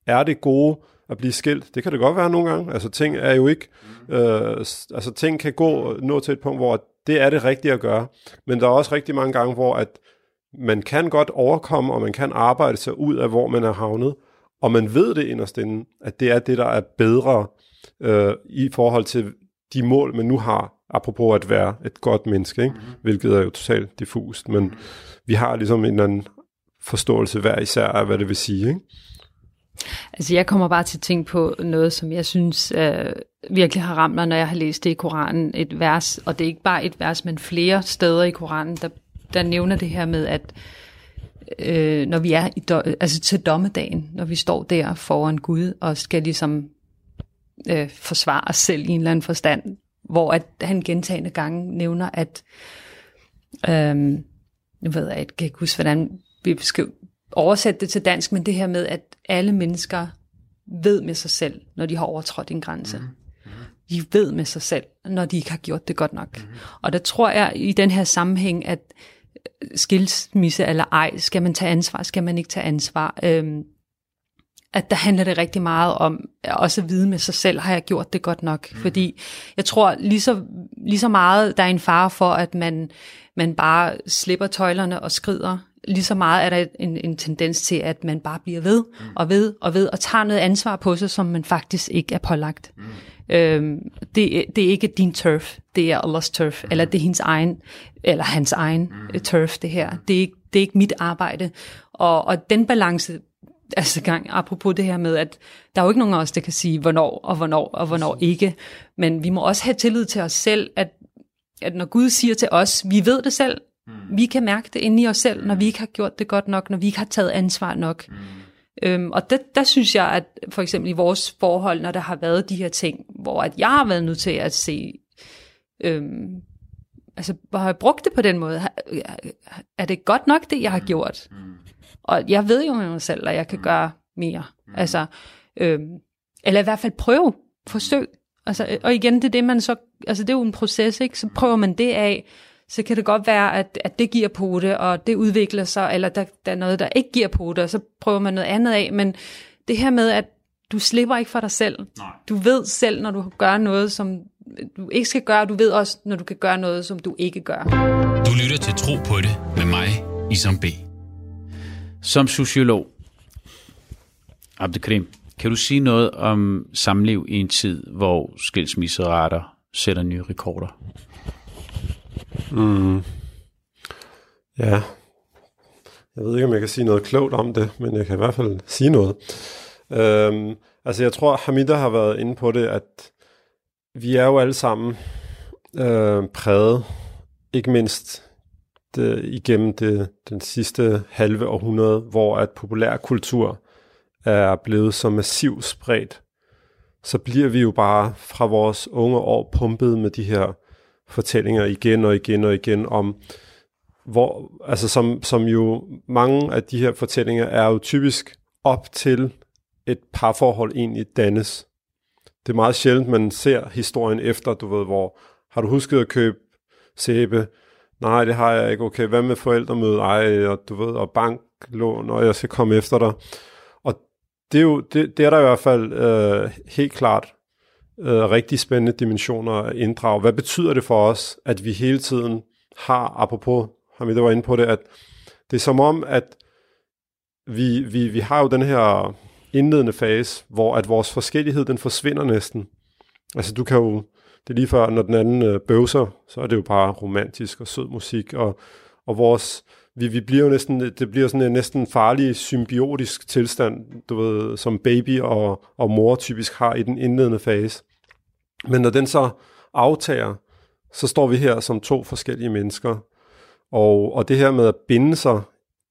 Er det gode at blive skilt? Det kan det godt være nogle gange. Altså, ting er jo ikke... Øh, altså, ting kan gå nå til et punkt, hvor det er det rigtige at gøre. Men der er også rigtig mange gange, hvor at man kan godt overkomme, og man kan arbejde sig ud af, hvor man er havnet, og man ved det inderst inde, at det er det, der er bedre øh, i forhold til de mål, man nu har, apropos at være et godt menneske, ikke? Mm-hmm. hvilket er jo totalt diffust, men mm-hmm. vi har ligesom en eller anden forståelse hver især af, hvad det vil sige. Ikke? Altså jeg kommer bare til at tænke på noget, som jeg synes øh, virkelig har ramt mig, når jeg har læst det i Koranen, et vers, og det er ikke bare et vers, men flere steder i Koranen, der der nævner det her med, at øh, når vi er i do, altså til dommedagen, når vi står der foran Gud og skal ligesom øh, forsvare os selv i en eller anden forstand, hvor at han gentagende gange nævner, at øh, nu ved jeg, jeg kan ikke huske, hvordan vi beskriver oversætte det til dansk, men det her med, at alle mennesker ved med sig selv, når de har overtrådt en grænse. Mm. De ved med sig selv, når de ikke har gjort det godt nok. Mm. Og der tror jeg i den her sammenhæng, at skilsmisse eller ej, skal man tage ansvar, skal man ikke tage ansvar. Øhm, at der handler det rigtig meget om også at vide med sig selv, har jeg gjort det godt nok? Mm. Fordi jeg tror lige så, lige så meget, der er en fare for, at man, man bare slipper tøjlerne og skrider. Lige så meget er der en, en tendens til, at man bare bliver ved og ved og ved og tager noget ansvar på sig, som man faktisk ikke er pålagt. Mm. Øhm, det, det er ikke din turf, det er Allahs turf, mm. eller det er hendes egen, eller hans egen mm. turf, det her. Det er, ikke, det er ikke mit arbejde. Og, og den balance altså gang, apropos det her med, at der er jo ikke nogen af os, der kan sige, hvornår og hvornår og hvornår ikke. Men vi må også have tillid til os selv, at, at når Gud siger til os, vi ved det selv, mm. vi kan mærke det inde i os selv, når vi ikke har gjort det godt nok, når vi ikke har taget ansvar nok. Mm. Øhm, og der, der synes jeg, at for eksempel i vores forhold, når der har været de her ting, hvor at jeg har været nødt til at se, øhm, altså hvor har jeg brugt det på den måde? Er det godt nok, det jeg har gjort? Mm. Og jeg ved jo med mig selv, at jeg kan mm. gøre mere. Mm. Altså, øh, eller i hvert fald prøve, forsøg. Altså, og igen, det er det, man så, altså det er jo en proces, ikke? Så prøver man det af, så kan det godt være, at, at det giver på det, og det udvikler sig, eller der, der er noget, der ikke giver på det, og så prøver man noget andet af. Men det her med, at du slipper ikke for dig selv. Nej. Du ved selv, når du gør noget, som du ikke skal gøre, du ved også, når du kan gøre noget, som du ikke gør. Du lytter til Tro på det med mig, Isam B. Som sociolog, Abdelkrim, kan du sige noget om samliv i en tid, hvor skilsmisserater sætter nye rekorder? Mm. Ja. Jeg ved ikke, om jeg kan sige noget klogt om det, men jeg kan i hvert fald sige noget. Øhm, altså, jeg tror, Hamida har været inde på det, at vi er jo alle sammen øh, præget, ikke mindst det, igennem det, den sidste halve århundrede, hvor at populærkultur er blevet så massivt spredt, så bliver vi jo bare fra vores unge år pumpet med de her fortællinger igen og igen og igen om, hvor, altså som, som jo mange af de her fortællinger er jo typisk op til et parforhold egentlig dannes. Det er meget sjældent, man ser historien efter, du ved, hvor har du husket at købe sæbe, Nej, det har jeg ikke. Okay, hvad med forældremøde? Ej, og du ved, og banklån, og jeg skal komme efter dig. Og det er jo, det, det er der i hvert fald øh, helt klart øh, rigtig spændende dimensioner at inddrage. Hvad betyder det for os, at vi hele tiden har, apropos, har vi der var inde på det, at det er som om, at vi, vi, vi har jo den her indledende fase, hvor at vores forskellighed, den forsvinder næsten. Altså du kan jo, det er lige før, når den anden øh, bøvser, så er det jo bare romantisk og sød musik, og, og vores, vi, vi bliver jo næsten, det bliver sådan en næsten farlig symbiotisk tilstand, du ved, som baby og, og mor typisk har i den indledende fase. Men når den så aftager, så står vi her som to forskellige mennesker. Og, og det her med at binde sig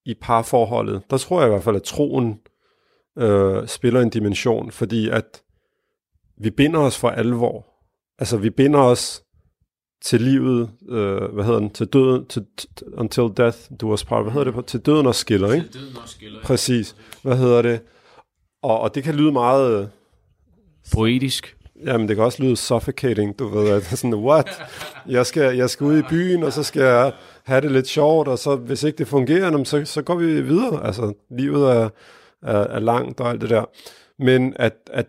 i parforholdet, der tror jeg i hvert fald, at troen øh, spiller en dimension, fordi at vi binder os for alvor altså vi binder os til livet, øh, hvad hedder den, til døden, til, until death do us part, hvad hedder det på, til døden og skiller, ikke? Til døden og skiller, Præcis, hvad hedder det? Og, og det kan lyde meget... Øh, Poetisk. Jamen, det kan også lyde suffocating, du ved, at sådan, what? Jeg skal, jeg skal ud i byen, og så skal jeg have det lidt sjovt, og så hvis ikke det fungerer, så, så går vi videre. Altså, livet er, er, er langt og alt det der. Men at, at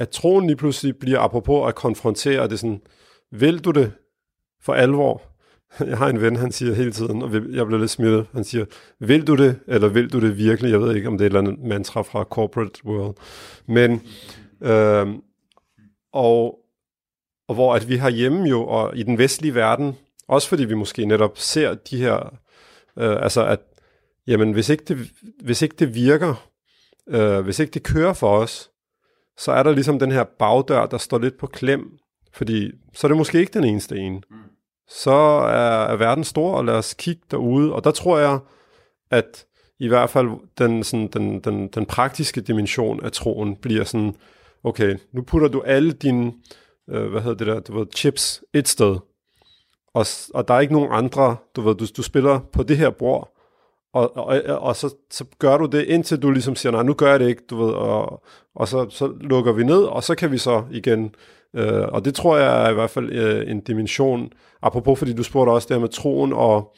at troen lige pludselig bliver apropos at konfrontere det sådan, vil du det for alvor? Jeg har en ven, han siger hele tiden, og jeg bliver lidt smittet, han siger, vil du det, eller vil du det virkelig? Jeg ved ikke, om det er et eller andet mantra fra corporate world. Men, øh, og, og hvor at vi har hjemme jo, og i den vestlige verden, også fordi vi måske netop ser de her, øh, altså at, jamen hvis ikke det, hvis ikke det virker, øh, hvis ikke det kører for os, så er der ligesom den her bagdør, der står lidt på klem, fordi så er det måske ikke den eneste en. Mm. Så er, er verden stor, og lad os kigge derude, og der tror jeg, at i hvert fald den, sådan, den, den, den praktiske dimension af troen bliver sådan, okay, nu putter du alle dine, øh, hvad hedder det der, du ved, chips et sted, og, og der er ikke nogen andre, du ved, du, du spiller på det her bord, og, og, og så, så gør du det, indtil du ligesom siger, nej, nu gør jeg det ikke, du ved, og, og så, så lukker vi ned, og så kan vi så igen, øh, og det tror jeg er i hvert fald øh, en dimension, apropos fordi du spurgte også der med troen og,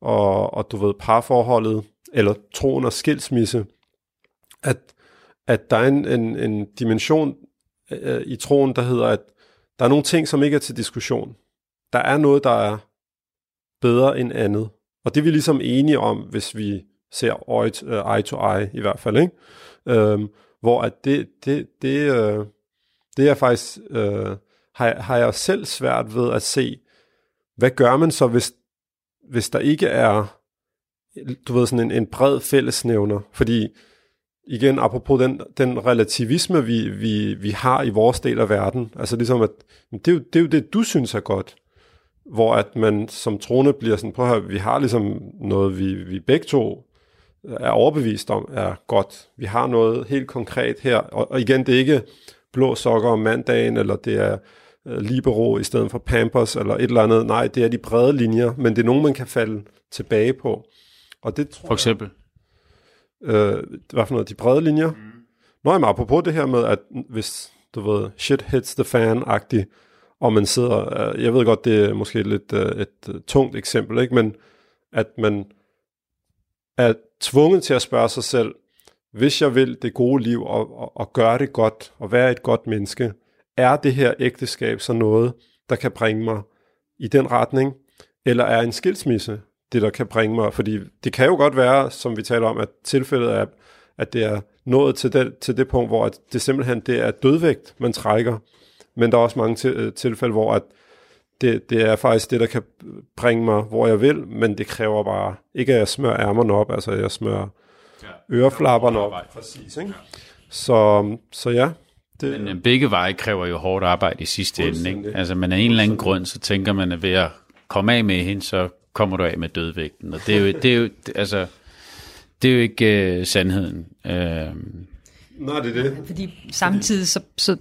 og, og du ved, parforholdet, eller troen og skilsmisse, at, at der er en, en, en dimension øh, i troen, der hedder, at der er nogle ting, som ikke er til diskussion. Der er noget, der er bedre end andet. Og det er vi ligesom enige om, hvis vi ser eye to, øh, eye, to eye i hvert fald. Ikke? Øhm, hvor at det, det, det, øh, det er faktisk, øh, har, har jeg selv svært ved at se, hvad gør man så, hvis, hvis der ikke er, du ved, sådan en, en bred fællesnævner? Fordi igen, apropos den, den relativisme, vi, vi, vi har i vores del af verden, altså ligesom at, det er, jo, det er jo det, du synes er godt, hvor at man som troende bliver sådan, prøv at høre, vi har ligesom noget, vi, vi begge to er overbevist om er godt. Vi har noget helt konkret her, og, og igen, det er ikke blå sokker om mandagen, eller det er øh, Libero i stedet for Pampers, eller et eller andet. Nej, det er de brede linjer, men det er nogen, man kan falde tilbage på. Og det tror For eksempel? Jeg, øh, hvad for noget? De brede linjer? Mm. Nå, jamen, apropos det her med, at hvis, du ved, shit hits the fan-agtigt, og man sidder, øh, jeg ved godt, det er måske lidt øh, et øh, tungt eksempel, ikke? men at man er tvunget til at spørge sig selv, hvis jeg vil det gode liv og, og, og gøre det godt og være et godt menneske, er det her ægteskab så noget, der kan bringe mig i den retning, eller er en skilsmisse det, der kan bringe mig? Fordi det kan jo godt være, som vi taler om, at tilfældet er, at det er nået til det, til det punkt, hvor det simpelthen det er dødvægt, man trækker. Men der er også mange til, øh, tilfælde, hvor at det, det er faktisk det, der kan bringe mig, hvor jeg vil, men det kræver bare, ikke at jeg smører ærmerne op, altså jeg smører øreflapperne op. Præcis, ikke? Så, så ja. Det, men begge veje kræver jo hårdt arbejde i sidste ende. Ikke? Altså man af en eller anden grund, så tænker man, at ved at komme af med hende, så kommer du af med dødvægten. Og det er jo, det er jo, altså, det er jo ikke uh, sandheden. Uh, Nej, det er det. Fordi samtidig så, så,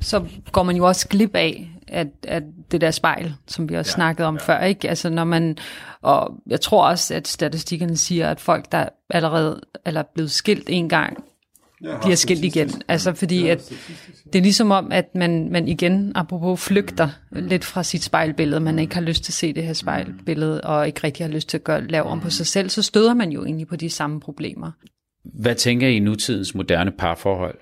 så går man jo også glip af, at, at det der spejl, som vi også ja, snakket om ja. før, ikke? Altså når man, og jeg tror også, at statistikkerne siger, at folk, der allerede eller er blevet skilt en gang, ja, bliver skilt igen. Altså fordi, at det er ligesom om, at man, man igen, apropos flygter mm. lidt fra sit spejlbillede, man ikke har lyst til at se det her spejlbillede, og ikke rigtig har lyst til at gøre, lave om på sig selv, så støder man jo egentlig på de samme problemer. Hvad tænker I nutidens moderne parforhold?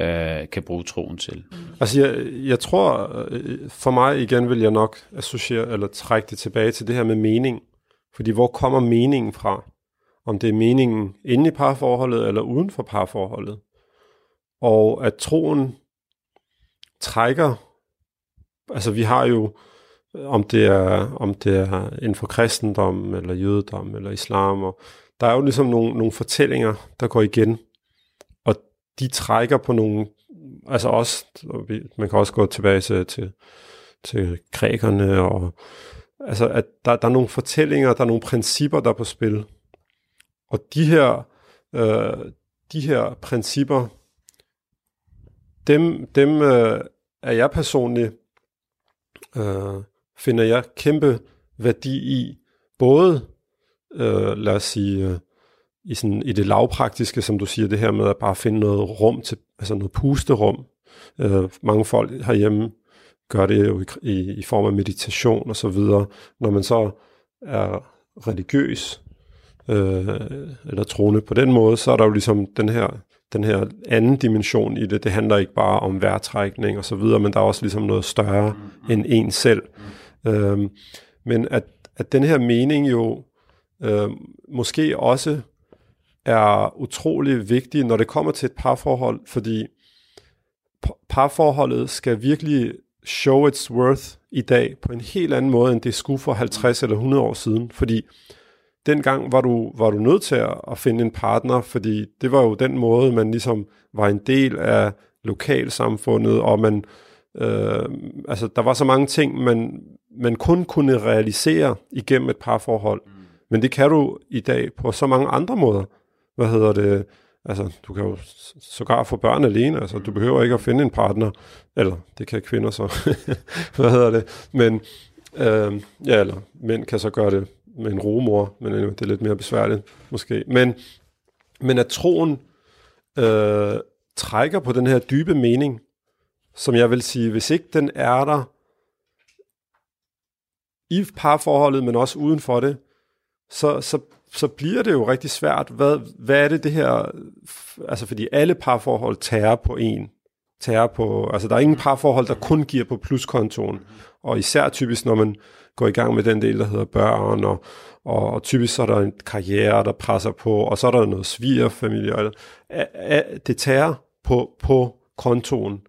Øh, kan bruge troen til. Mm. Altså jeg, jeg tror, øh, for mig igen vil jeg nok associere, eller trække det tilbage til det her med mening. Fordi hvor kommer meningen fra? Om det er meningen inde i parforholdet eller uden for parforholdet. Og at troen trækker, altså vi har jo, om det er, om det er inden for kristendom, eller jødedom, eller islam, og der er jo ligesom nogle, nogle fortællinger, der går igen de trækker på nogle, altså også, man kan også gå tilbage til, til, til grækerne, og altså at der, der er nogle fortællinger, der er nogle principper, der er på spil. Og de her, øh, de her principper, dem, dem øh, er jeg personligt, øh, finder jeg kæmpe værdi i, både, øh, lad os sige, øh, i, sådan, i det lavpraktiske, som du siger, det her med at bare finde noget rum til, altså noget pusterum. Øh, mange folk herhjemme gør det jo i, i, i form af meditation og så videre. Når man så er religiøs, øh, eller troende på den måde, så er der jo ligesom den her, den her anden dimension i det. Det handler ikke bare om vejrtrækning og så videre, men der er også ligesom noget større mm. end en selv. Mm. Øh, men at, at den her mening jo øh, måske også er utrolig vigtig, når det kommer til et parforhold, fordi parforholdet skal virkelig show its worth i dag på en helt anden måde, end det skulle for 50 eller 100 år siden. Fordi dengang var du, var du nødt til at, at finde en partner, fordi det var jo den måde, man ligesom var en del af lokalsamfundet, og man, øh, altså der var så mange ting, man, man kun kunne realisere igennem et parforhold. Mm. Men det kan du i dag på så mange andre måder hvad hedder det, altså du kan jo sågar få børn alene, altså du behøver ikke at finde en partner, eller det kan kvinder så, [LAUGHS] hvad hedder det, men øh, ja, eller mænd kan så gøre det med en romor, men det er lidt mere besværligt måske, men, men at troen øh, trækker på den her dybe mening, som jeg vil sige, hvis ikke den er der i parforholdet, men også uden for det, så, så så bliver det jo rigtig svært. Hvad, hvad er det det her, altså fordi alle parforhold tærer på en, tærer på, altså der er ingen parforhold, der kun giver på pluskontoen, og især typisk, når man går i gang med den del, der hedder børn, og, og, og typisk så er der en karriere, der presser på, og så er der noget svigerfamilie, og det tærer på, på kontoen.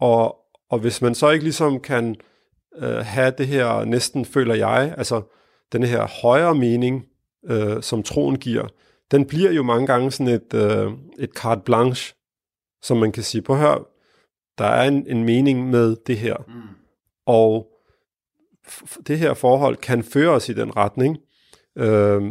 Og, og hvis man så ikke ligesom kan øh, have det her, næsten føler jeg, altså den her højere mening, øh, som troen giver, den bliver jo mange gange sådan et, øh, et carte blanche, som man kan sige, på her, der er en, en mening med det her. Mm. Og det her forhold kan føre os i den retning. Øh,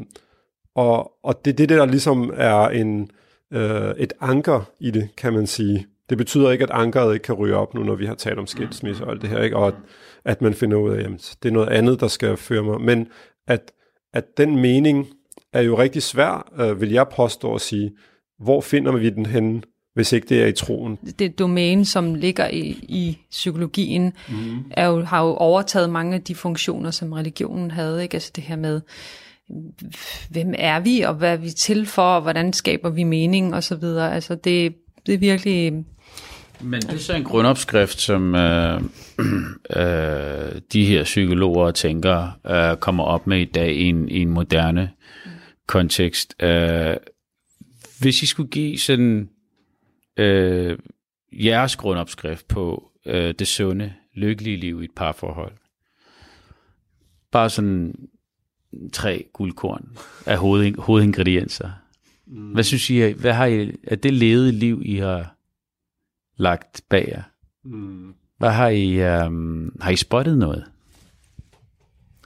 og, og det er det, der ligesom er en, øh, et anker i det, kan man sige. Det betyder ikke, at ankeret ikke kan ryge op nu, når vi har talt om skilsmisse og alt det her, ikke? og at, at man finder ud af, at det er noget andet, der skal føre mig. Men at, at den mening er jo rigtig svær, øh, vil jeg påstå at sige. Hvor finder vi den henne, hvis ikke det er i troen? Det domæne, som ligger i, i psykologien, mm. er jo, har jo overtaget mange af de funktioner, som religionen havde. Ikke? Altså det her med, hvem er vi, og hvad er vi til for, og hvordan skaber vi mening, og så videre. Altså det, det er virkelig... Men det er så en grundopskrift, som øh, [CLEARS THROAT] øh, de her psykologer og tænkere øh, kommer op med i dag i en, i en moderne kontekst. Øh, hvis I skulle give sådan øh, jeres grundopskrift på øh, det sunde, lykkelige liv i et parforhold, bare sådan tre guldkorn af hoved, hovedingredienser. Mm. Hvad synes I, hvad har I, er det levede liv, I har lagt bag jer? Mm. Hvad har I, um, har I spottet noget?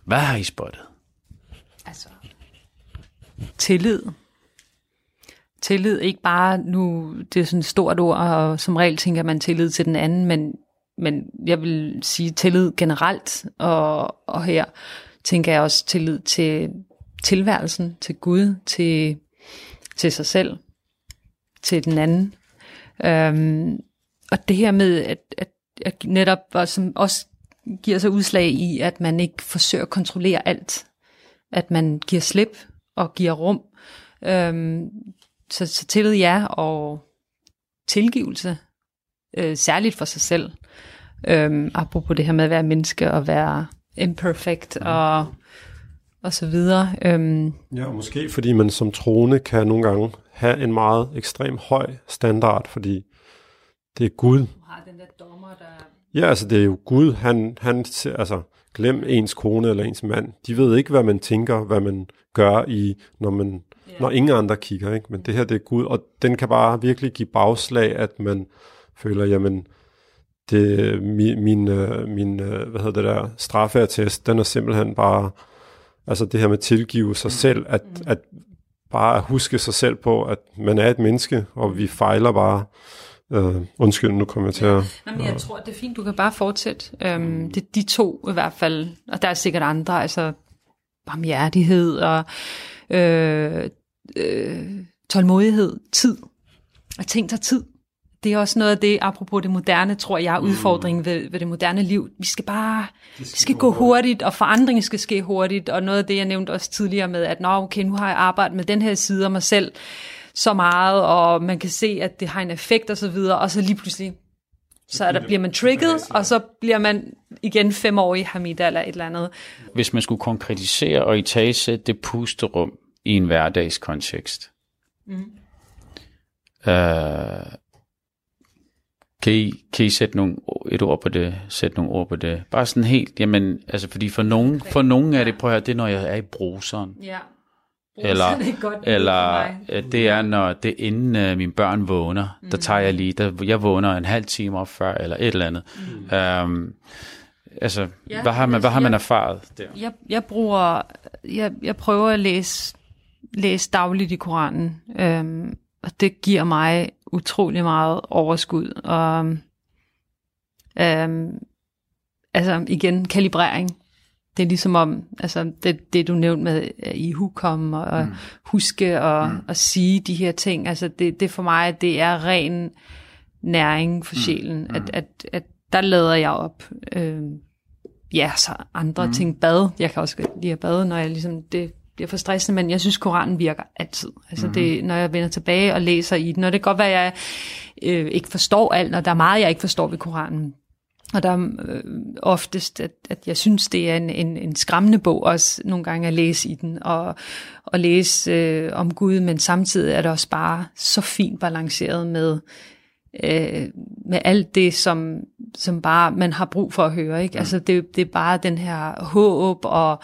Hvad har I spottet? Altså, tillid. Tillid, ikke bare nu, det er sådan et stort ord, og som regel tænker man tillid til den anden, men, men jeg vil sige tillid generelt, og, og her tænker jeg også tillid til tilværelsen, til Gud, til, til sig selv, til den anden. Øhm, og det her med, at, at, at netop som også giver sig udslag i, at man ikke forsøger at kontrollere alt. At man giver slip og giver rum. Øhm, så, så tillid ja, og tilgivelse, øh, særligt for sig selv. Øhm, apropos det her med at være menneske og være imperfect mm. og, og så videre. Øhm. Ja, og måske fordi man som troende kan nogle gange have en meget ekstrem høj standard, fordi det er Gud. Har den der dommer, der... Ja, altså det er jo Gud, han, han altså glem ens kone eller ens mand. De ved ikke, hvad man tænker, hvad man gør i, når man yeah. når ingen andre kigger, ikke? Men det her, det er Gud, og den kan bare virkelig give bagslag, at man føler, jamen, det, min, min, øh, min øh, hvad hedder det der, straffeattest, den er simpelthen bare, altså det her med tilgive sig mm. selv, at, mm. at bare at huske sig selv på, at man er et menneske, og vi fejler bare. Uh, undskyld, nu kommer jeg til at... Ja. Jamen, jeg tror, det er fint, du kan bare fortsætte. Um, det er de to i hvert fald, og der er sikkert andre, altså barmhjertighed og øh, øh, tålmodighed, tid. Og ting tager tid det er også noget af det, apropos det moderne, tror jeg, mm. udfordringen ved, ved det moderne liv. Vi skal bare, det skal, det skal gå hurtigt, og forandringen skal ske hurtigt, og noget af det, jeg nævnte også tidligere med, at Nå, okay, nu har jeg arbejdet med den her side af mig selv så meget, og man kan se, at det har en effekt og så videre, og så lige pludselig, så er der, bliver man trigget, og så bliver man igen fem år i Hamida eller et eller andet. Hvis man skulle konkretisere og i tase det pusterum i en hverdagskontekst, mm. øh, kan I, kan I sætte nogle, et ord på det, sætte nogle ord på det? Bare sådan helt, jamen, altså fordi for nogen, for nogen er det, prøv at høre, det er, når jeg er i bruseren. Ja. Eller, er godt eller øh, det er, når det er inden uh, mine børn vågner, mm. der tager jeg lige, der, jeg vågner en halv time op før, eller et eller andet. Mm. Um, altså, ja, hvad har man, hvad har man erfaret der? Jeg, jeg bruger, jeg, jeg prøver at læse, læse dagligt i Koranen, um, og det giver mig utrolig meget overskud. Og øhm, altså igen, kalibrering. Det er ligesom om, altså det, det du nævnte med i hukom og mm. huske og, mm. at sige de her ting, altså det, det for mig, det er ren næring for mm. sjælen, mm. at, at, at der lader jeg op. Øh, ja, så andre mm. ting, bad, jeg kan også lide at bade, når jeg ligesom, det bliver for stressende, men jeg synes, Koranen virker altid. Altså Mhm. det, når jeg vender tilbage og læser i den, og det kan godt være, at jeg øh, ikke forstår alt, og der er meget, jeg ikke forstår ved Koranen. Og der er øh, oftest, at, at jeg synes, det er en, en, en skræmmende bog også nogle gange at læse i den, og, og læse øh, om Gud, men samtidig er det også bare så fint balanceret med, øh, med alt det, som, som bare man har brug for at høre. Ikke? Altså det, det er bare den her håb og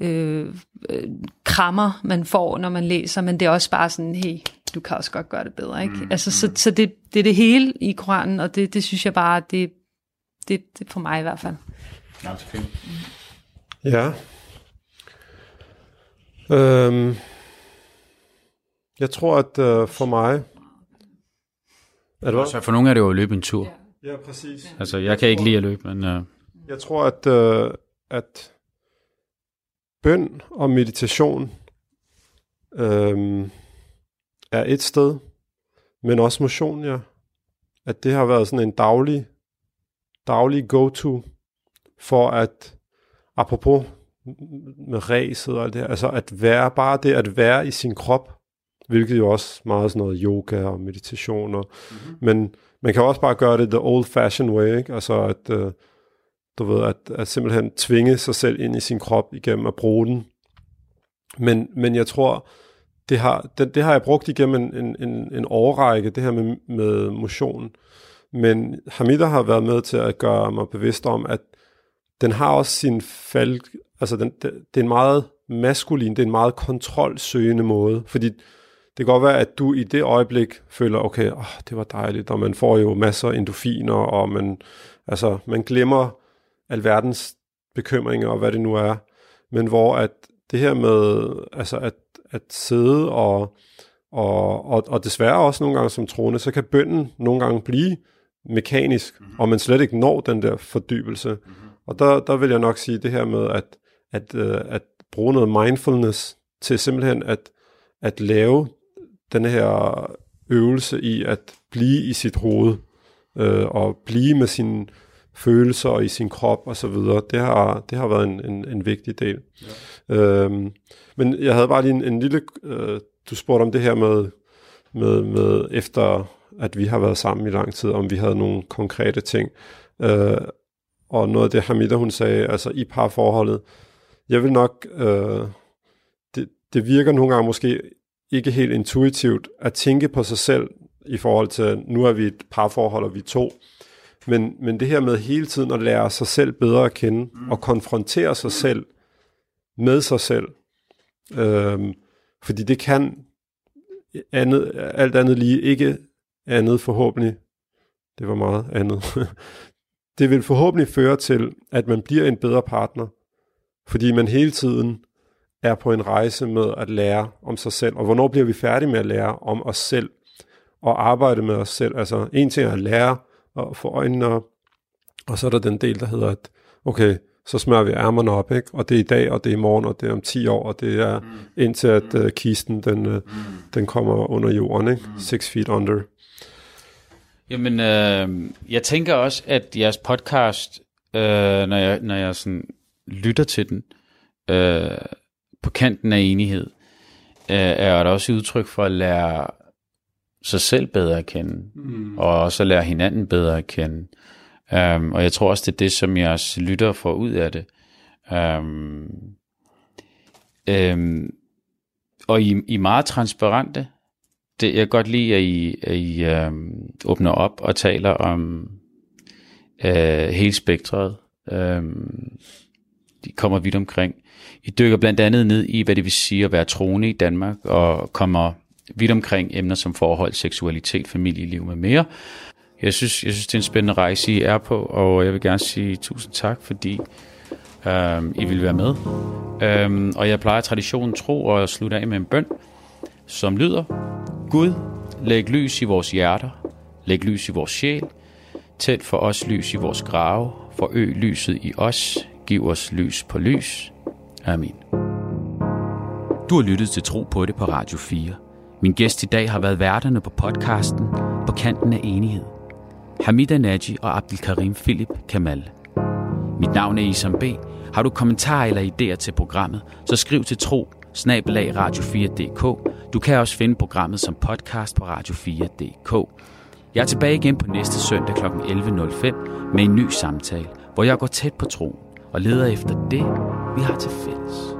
øh, øh, krammer, man får, når man læser, men det er også bare sådan, hey, du kan også godt gøre det bedre. Ikke? Mm, altså, så, så det, det er det hele i Koranen, og det, det synes jeg bare, det, det, det for mig i hvert fald. Ja, fint. Ja. Øhm, jeg tror, at øh, for mig... Er det hvad? Så for nogle er det jo at løbe en tur. Ja, præcis. Altså, jeg kan ikke lide at løbe, men uh, Jeg tror, at, øh, at bøn og meditation øh, er et sted, men også motion, ja. At det har været sådan en daglig, daglig go-to for at, apropos med ræset og alt det her, altså at være, bare det at være i sin krop, hvilket jo også meget sådan noget yoga og meditation, og, mm-hmm. men man kan også bare gøre det the old-fashioned way, ikke? altså at, øh, du ved, at, at simpelthen tvinge sig selv ind i sin krop igennem at bruge den. Men, men jeg tror, det har, det, det har jeg brugt igennem en, en, en, en årrække, det her med, med motion. Men Hamida har været med til at gøre mig bevidst om, at den har også sin fald, altså den, det, det er en meget maskulin, det er en meget kontrolsøgende måde, fordi det kan godt være, at du i det øjeblik føler, okay, oh, det var dejligt, og man får jo masser af endofiner, og man, altså, man glemmer alverdens bekymringer og hvad det nu er, men hvor at det her med altså at, at sidde og, og, og, og desværre også nogle gange som troende, så kan bønden nogle gange blive mekanisk, mm-hmm. og man slet ikke når den der fordybelse. Mm-hmm. Og der, der vil jeg nok sige det her med at, at, uh, at bruge noget mindfulness til simpelthen at, at lave den her øvelse i at blive i sit hoved, øh, og blive med sine følelser og i sin krop og så videre. Det har, det har været en, en, en vigtig del. Ja. Øhm, men jeg havde bare lige en, en lille... Øh, du spurgte om det her med, med, med efter at vi har været sammen i lang tid, om vi havde nogle konkrete ting. Øh, og noget af det Hamida hun sagde, altså i parforholdet, jeg vil nok... Øh, det, det virker nogle gange måske ikke helt intuitivt at tænke på sig selv i forhold til, nu er vi et parforhold, og vi er to. Men, men det her med hele tiden at lære sig selv bedre at kende, mm. og konfrontere sig selv med sig selv. Øhm, fordi det kan andet, alt andet lige ikke andet forhåbentlig. Det var meget andet. [LAUGHS] det vil forhåbentlig føre til, at man bliver en bedre partner. Fordi man hele tiden er på en rejse med at lære om sig selv. Og hvornår bliver vi færdige med at lære om os selv? Og arbejde med os selv. Altså en ting er at lære og få øjnene op. Og så er der den del, der hedder, at okay, så smører vi ærmerne op, ikke? og det er i dag, og det er i morgen, og det er om 10 år, og det er mm. indtil, at uh, kisten den, uh, mm. den kommer under jorden, ikke? Mm. Six feet under. Jamen, øh, jeg tænker også, at jeres podcast, øh, når jeg, når jeg sådan lytter til den, øh, på kanten af enighed, øh, er det også et udtryk for at lære sig selv bedre at kende, mm. og også at lære hinanden bedre at kende. Um, og jeg tror også, det er det, som jeres lytter får ud af det. Um, um, og I, I er meget transparente. Det, jeg kan godt lide, at I, at I øh, åbner op og taler om øh, hele spektret. Øh, de kommer vidt omkring. I dykker blandt andet ned i, hvad det vil sige at være troende i Danmark, og kommer vidt omkring emner som forhold, seksualitet, familieliv med mere. Jeg synes, jeg synes, det er en spændende rejse, I er på, og jeg vil gerne sige tusind tak, fordi øh, I vil være med. Øh, og jeg plejer traditionen tro og slutte af med en bøn, som lyder, Gud, læg lys i vores hjerter, læg lys i vores sjæl, tænd for os lys i vores grave, forøg lyset i os, giv os lys på lys. Amen. Du har lyttet til Tro på det på Radio 4. Min gæst i dag har været værterne på podcasten På kanten af enighed. Hamida Naji og Abdelkarim Philip Kamal. Mit navn er Isam B. Har du kommentarer eller idéer til programmet, så skriv til tro snabelag radio4.dk. Du kan også finde programmet som podcast på radio4.dk. Jeg er tilbage igen på næste søndag kl. 11.05 med en ny samtale, hvor jeg går tæt på troen og leder efter det, vi har til fælles.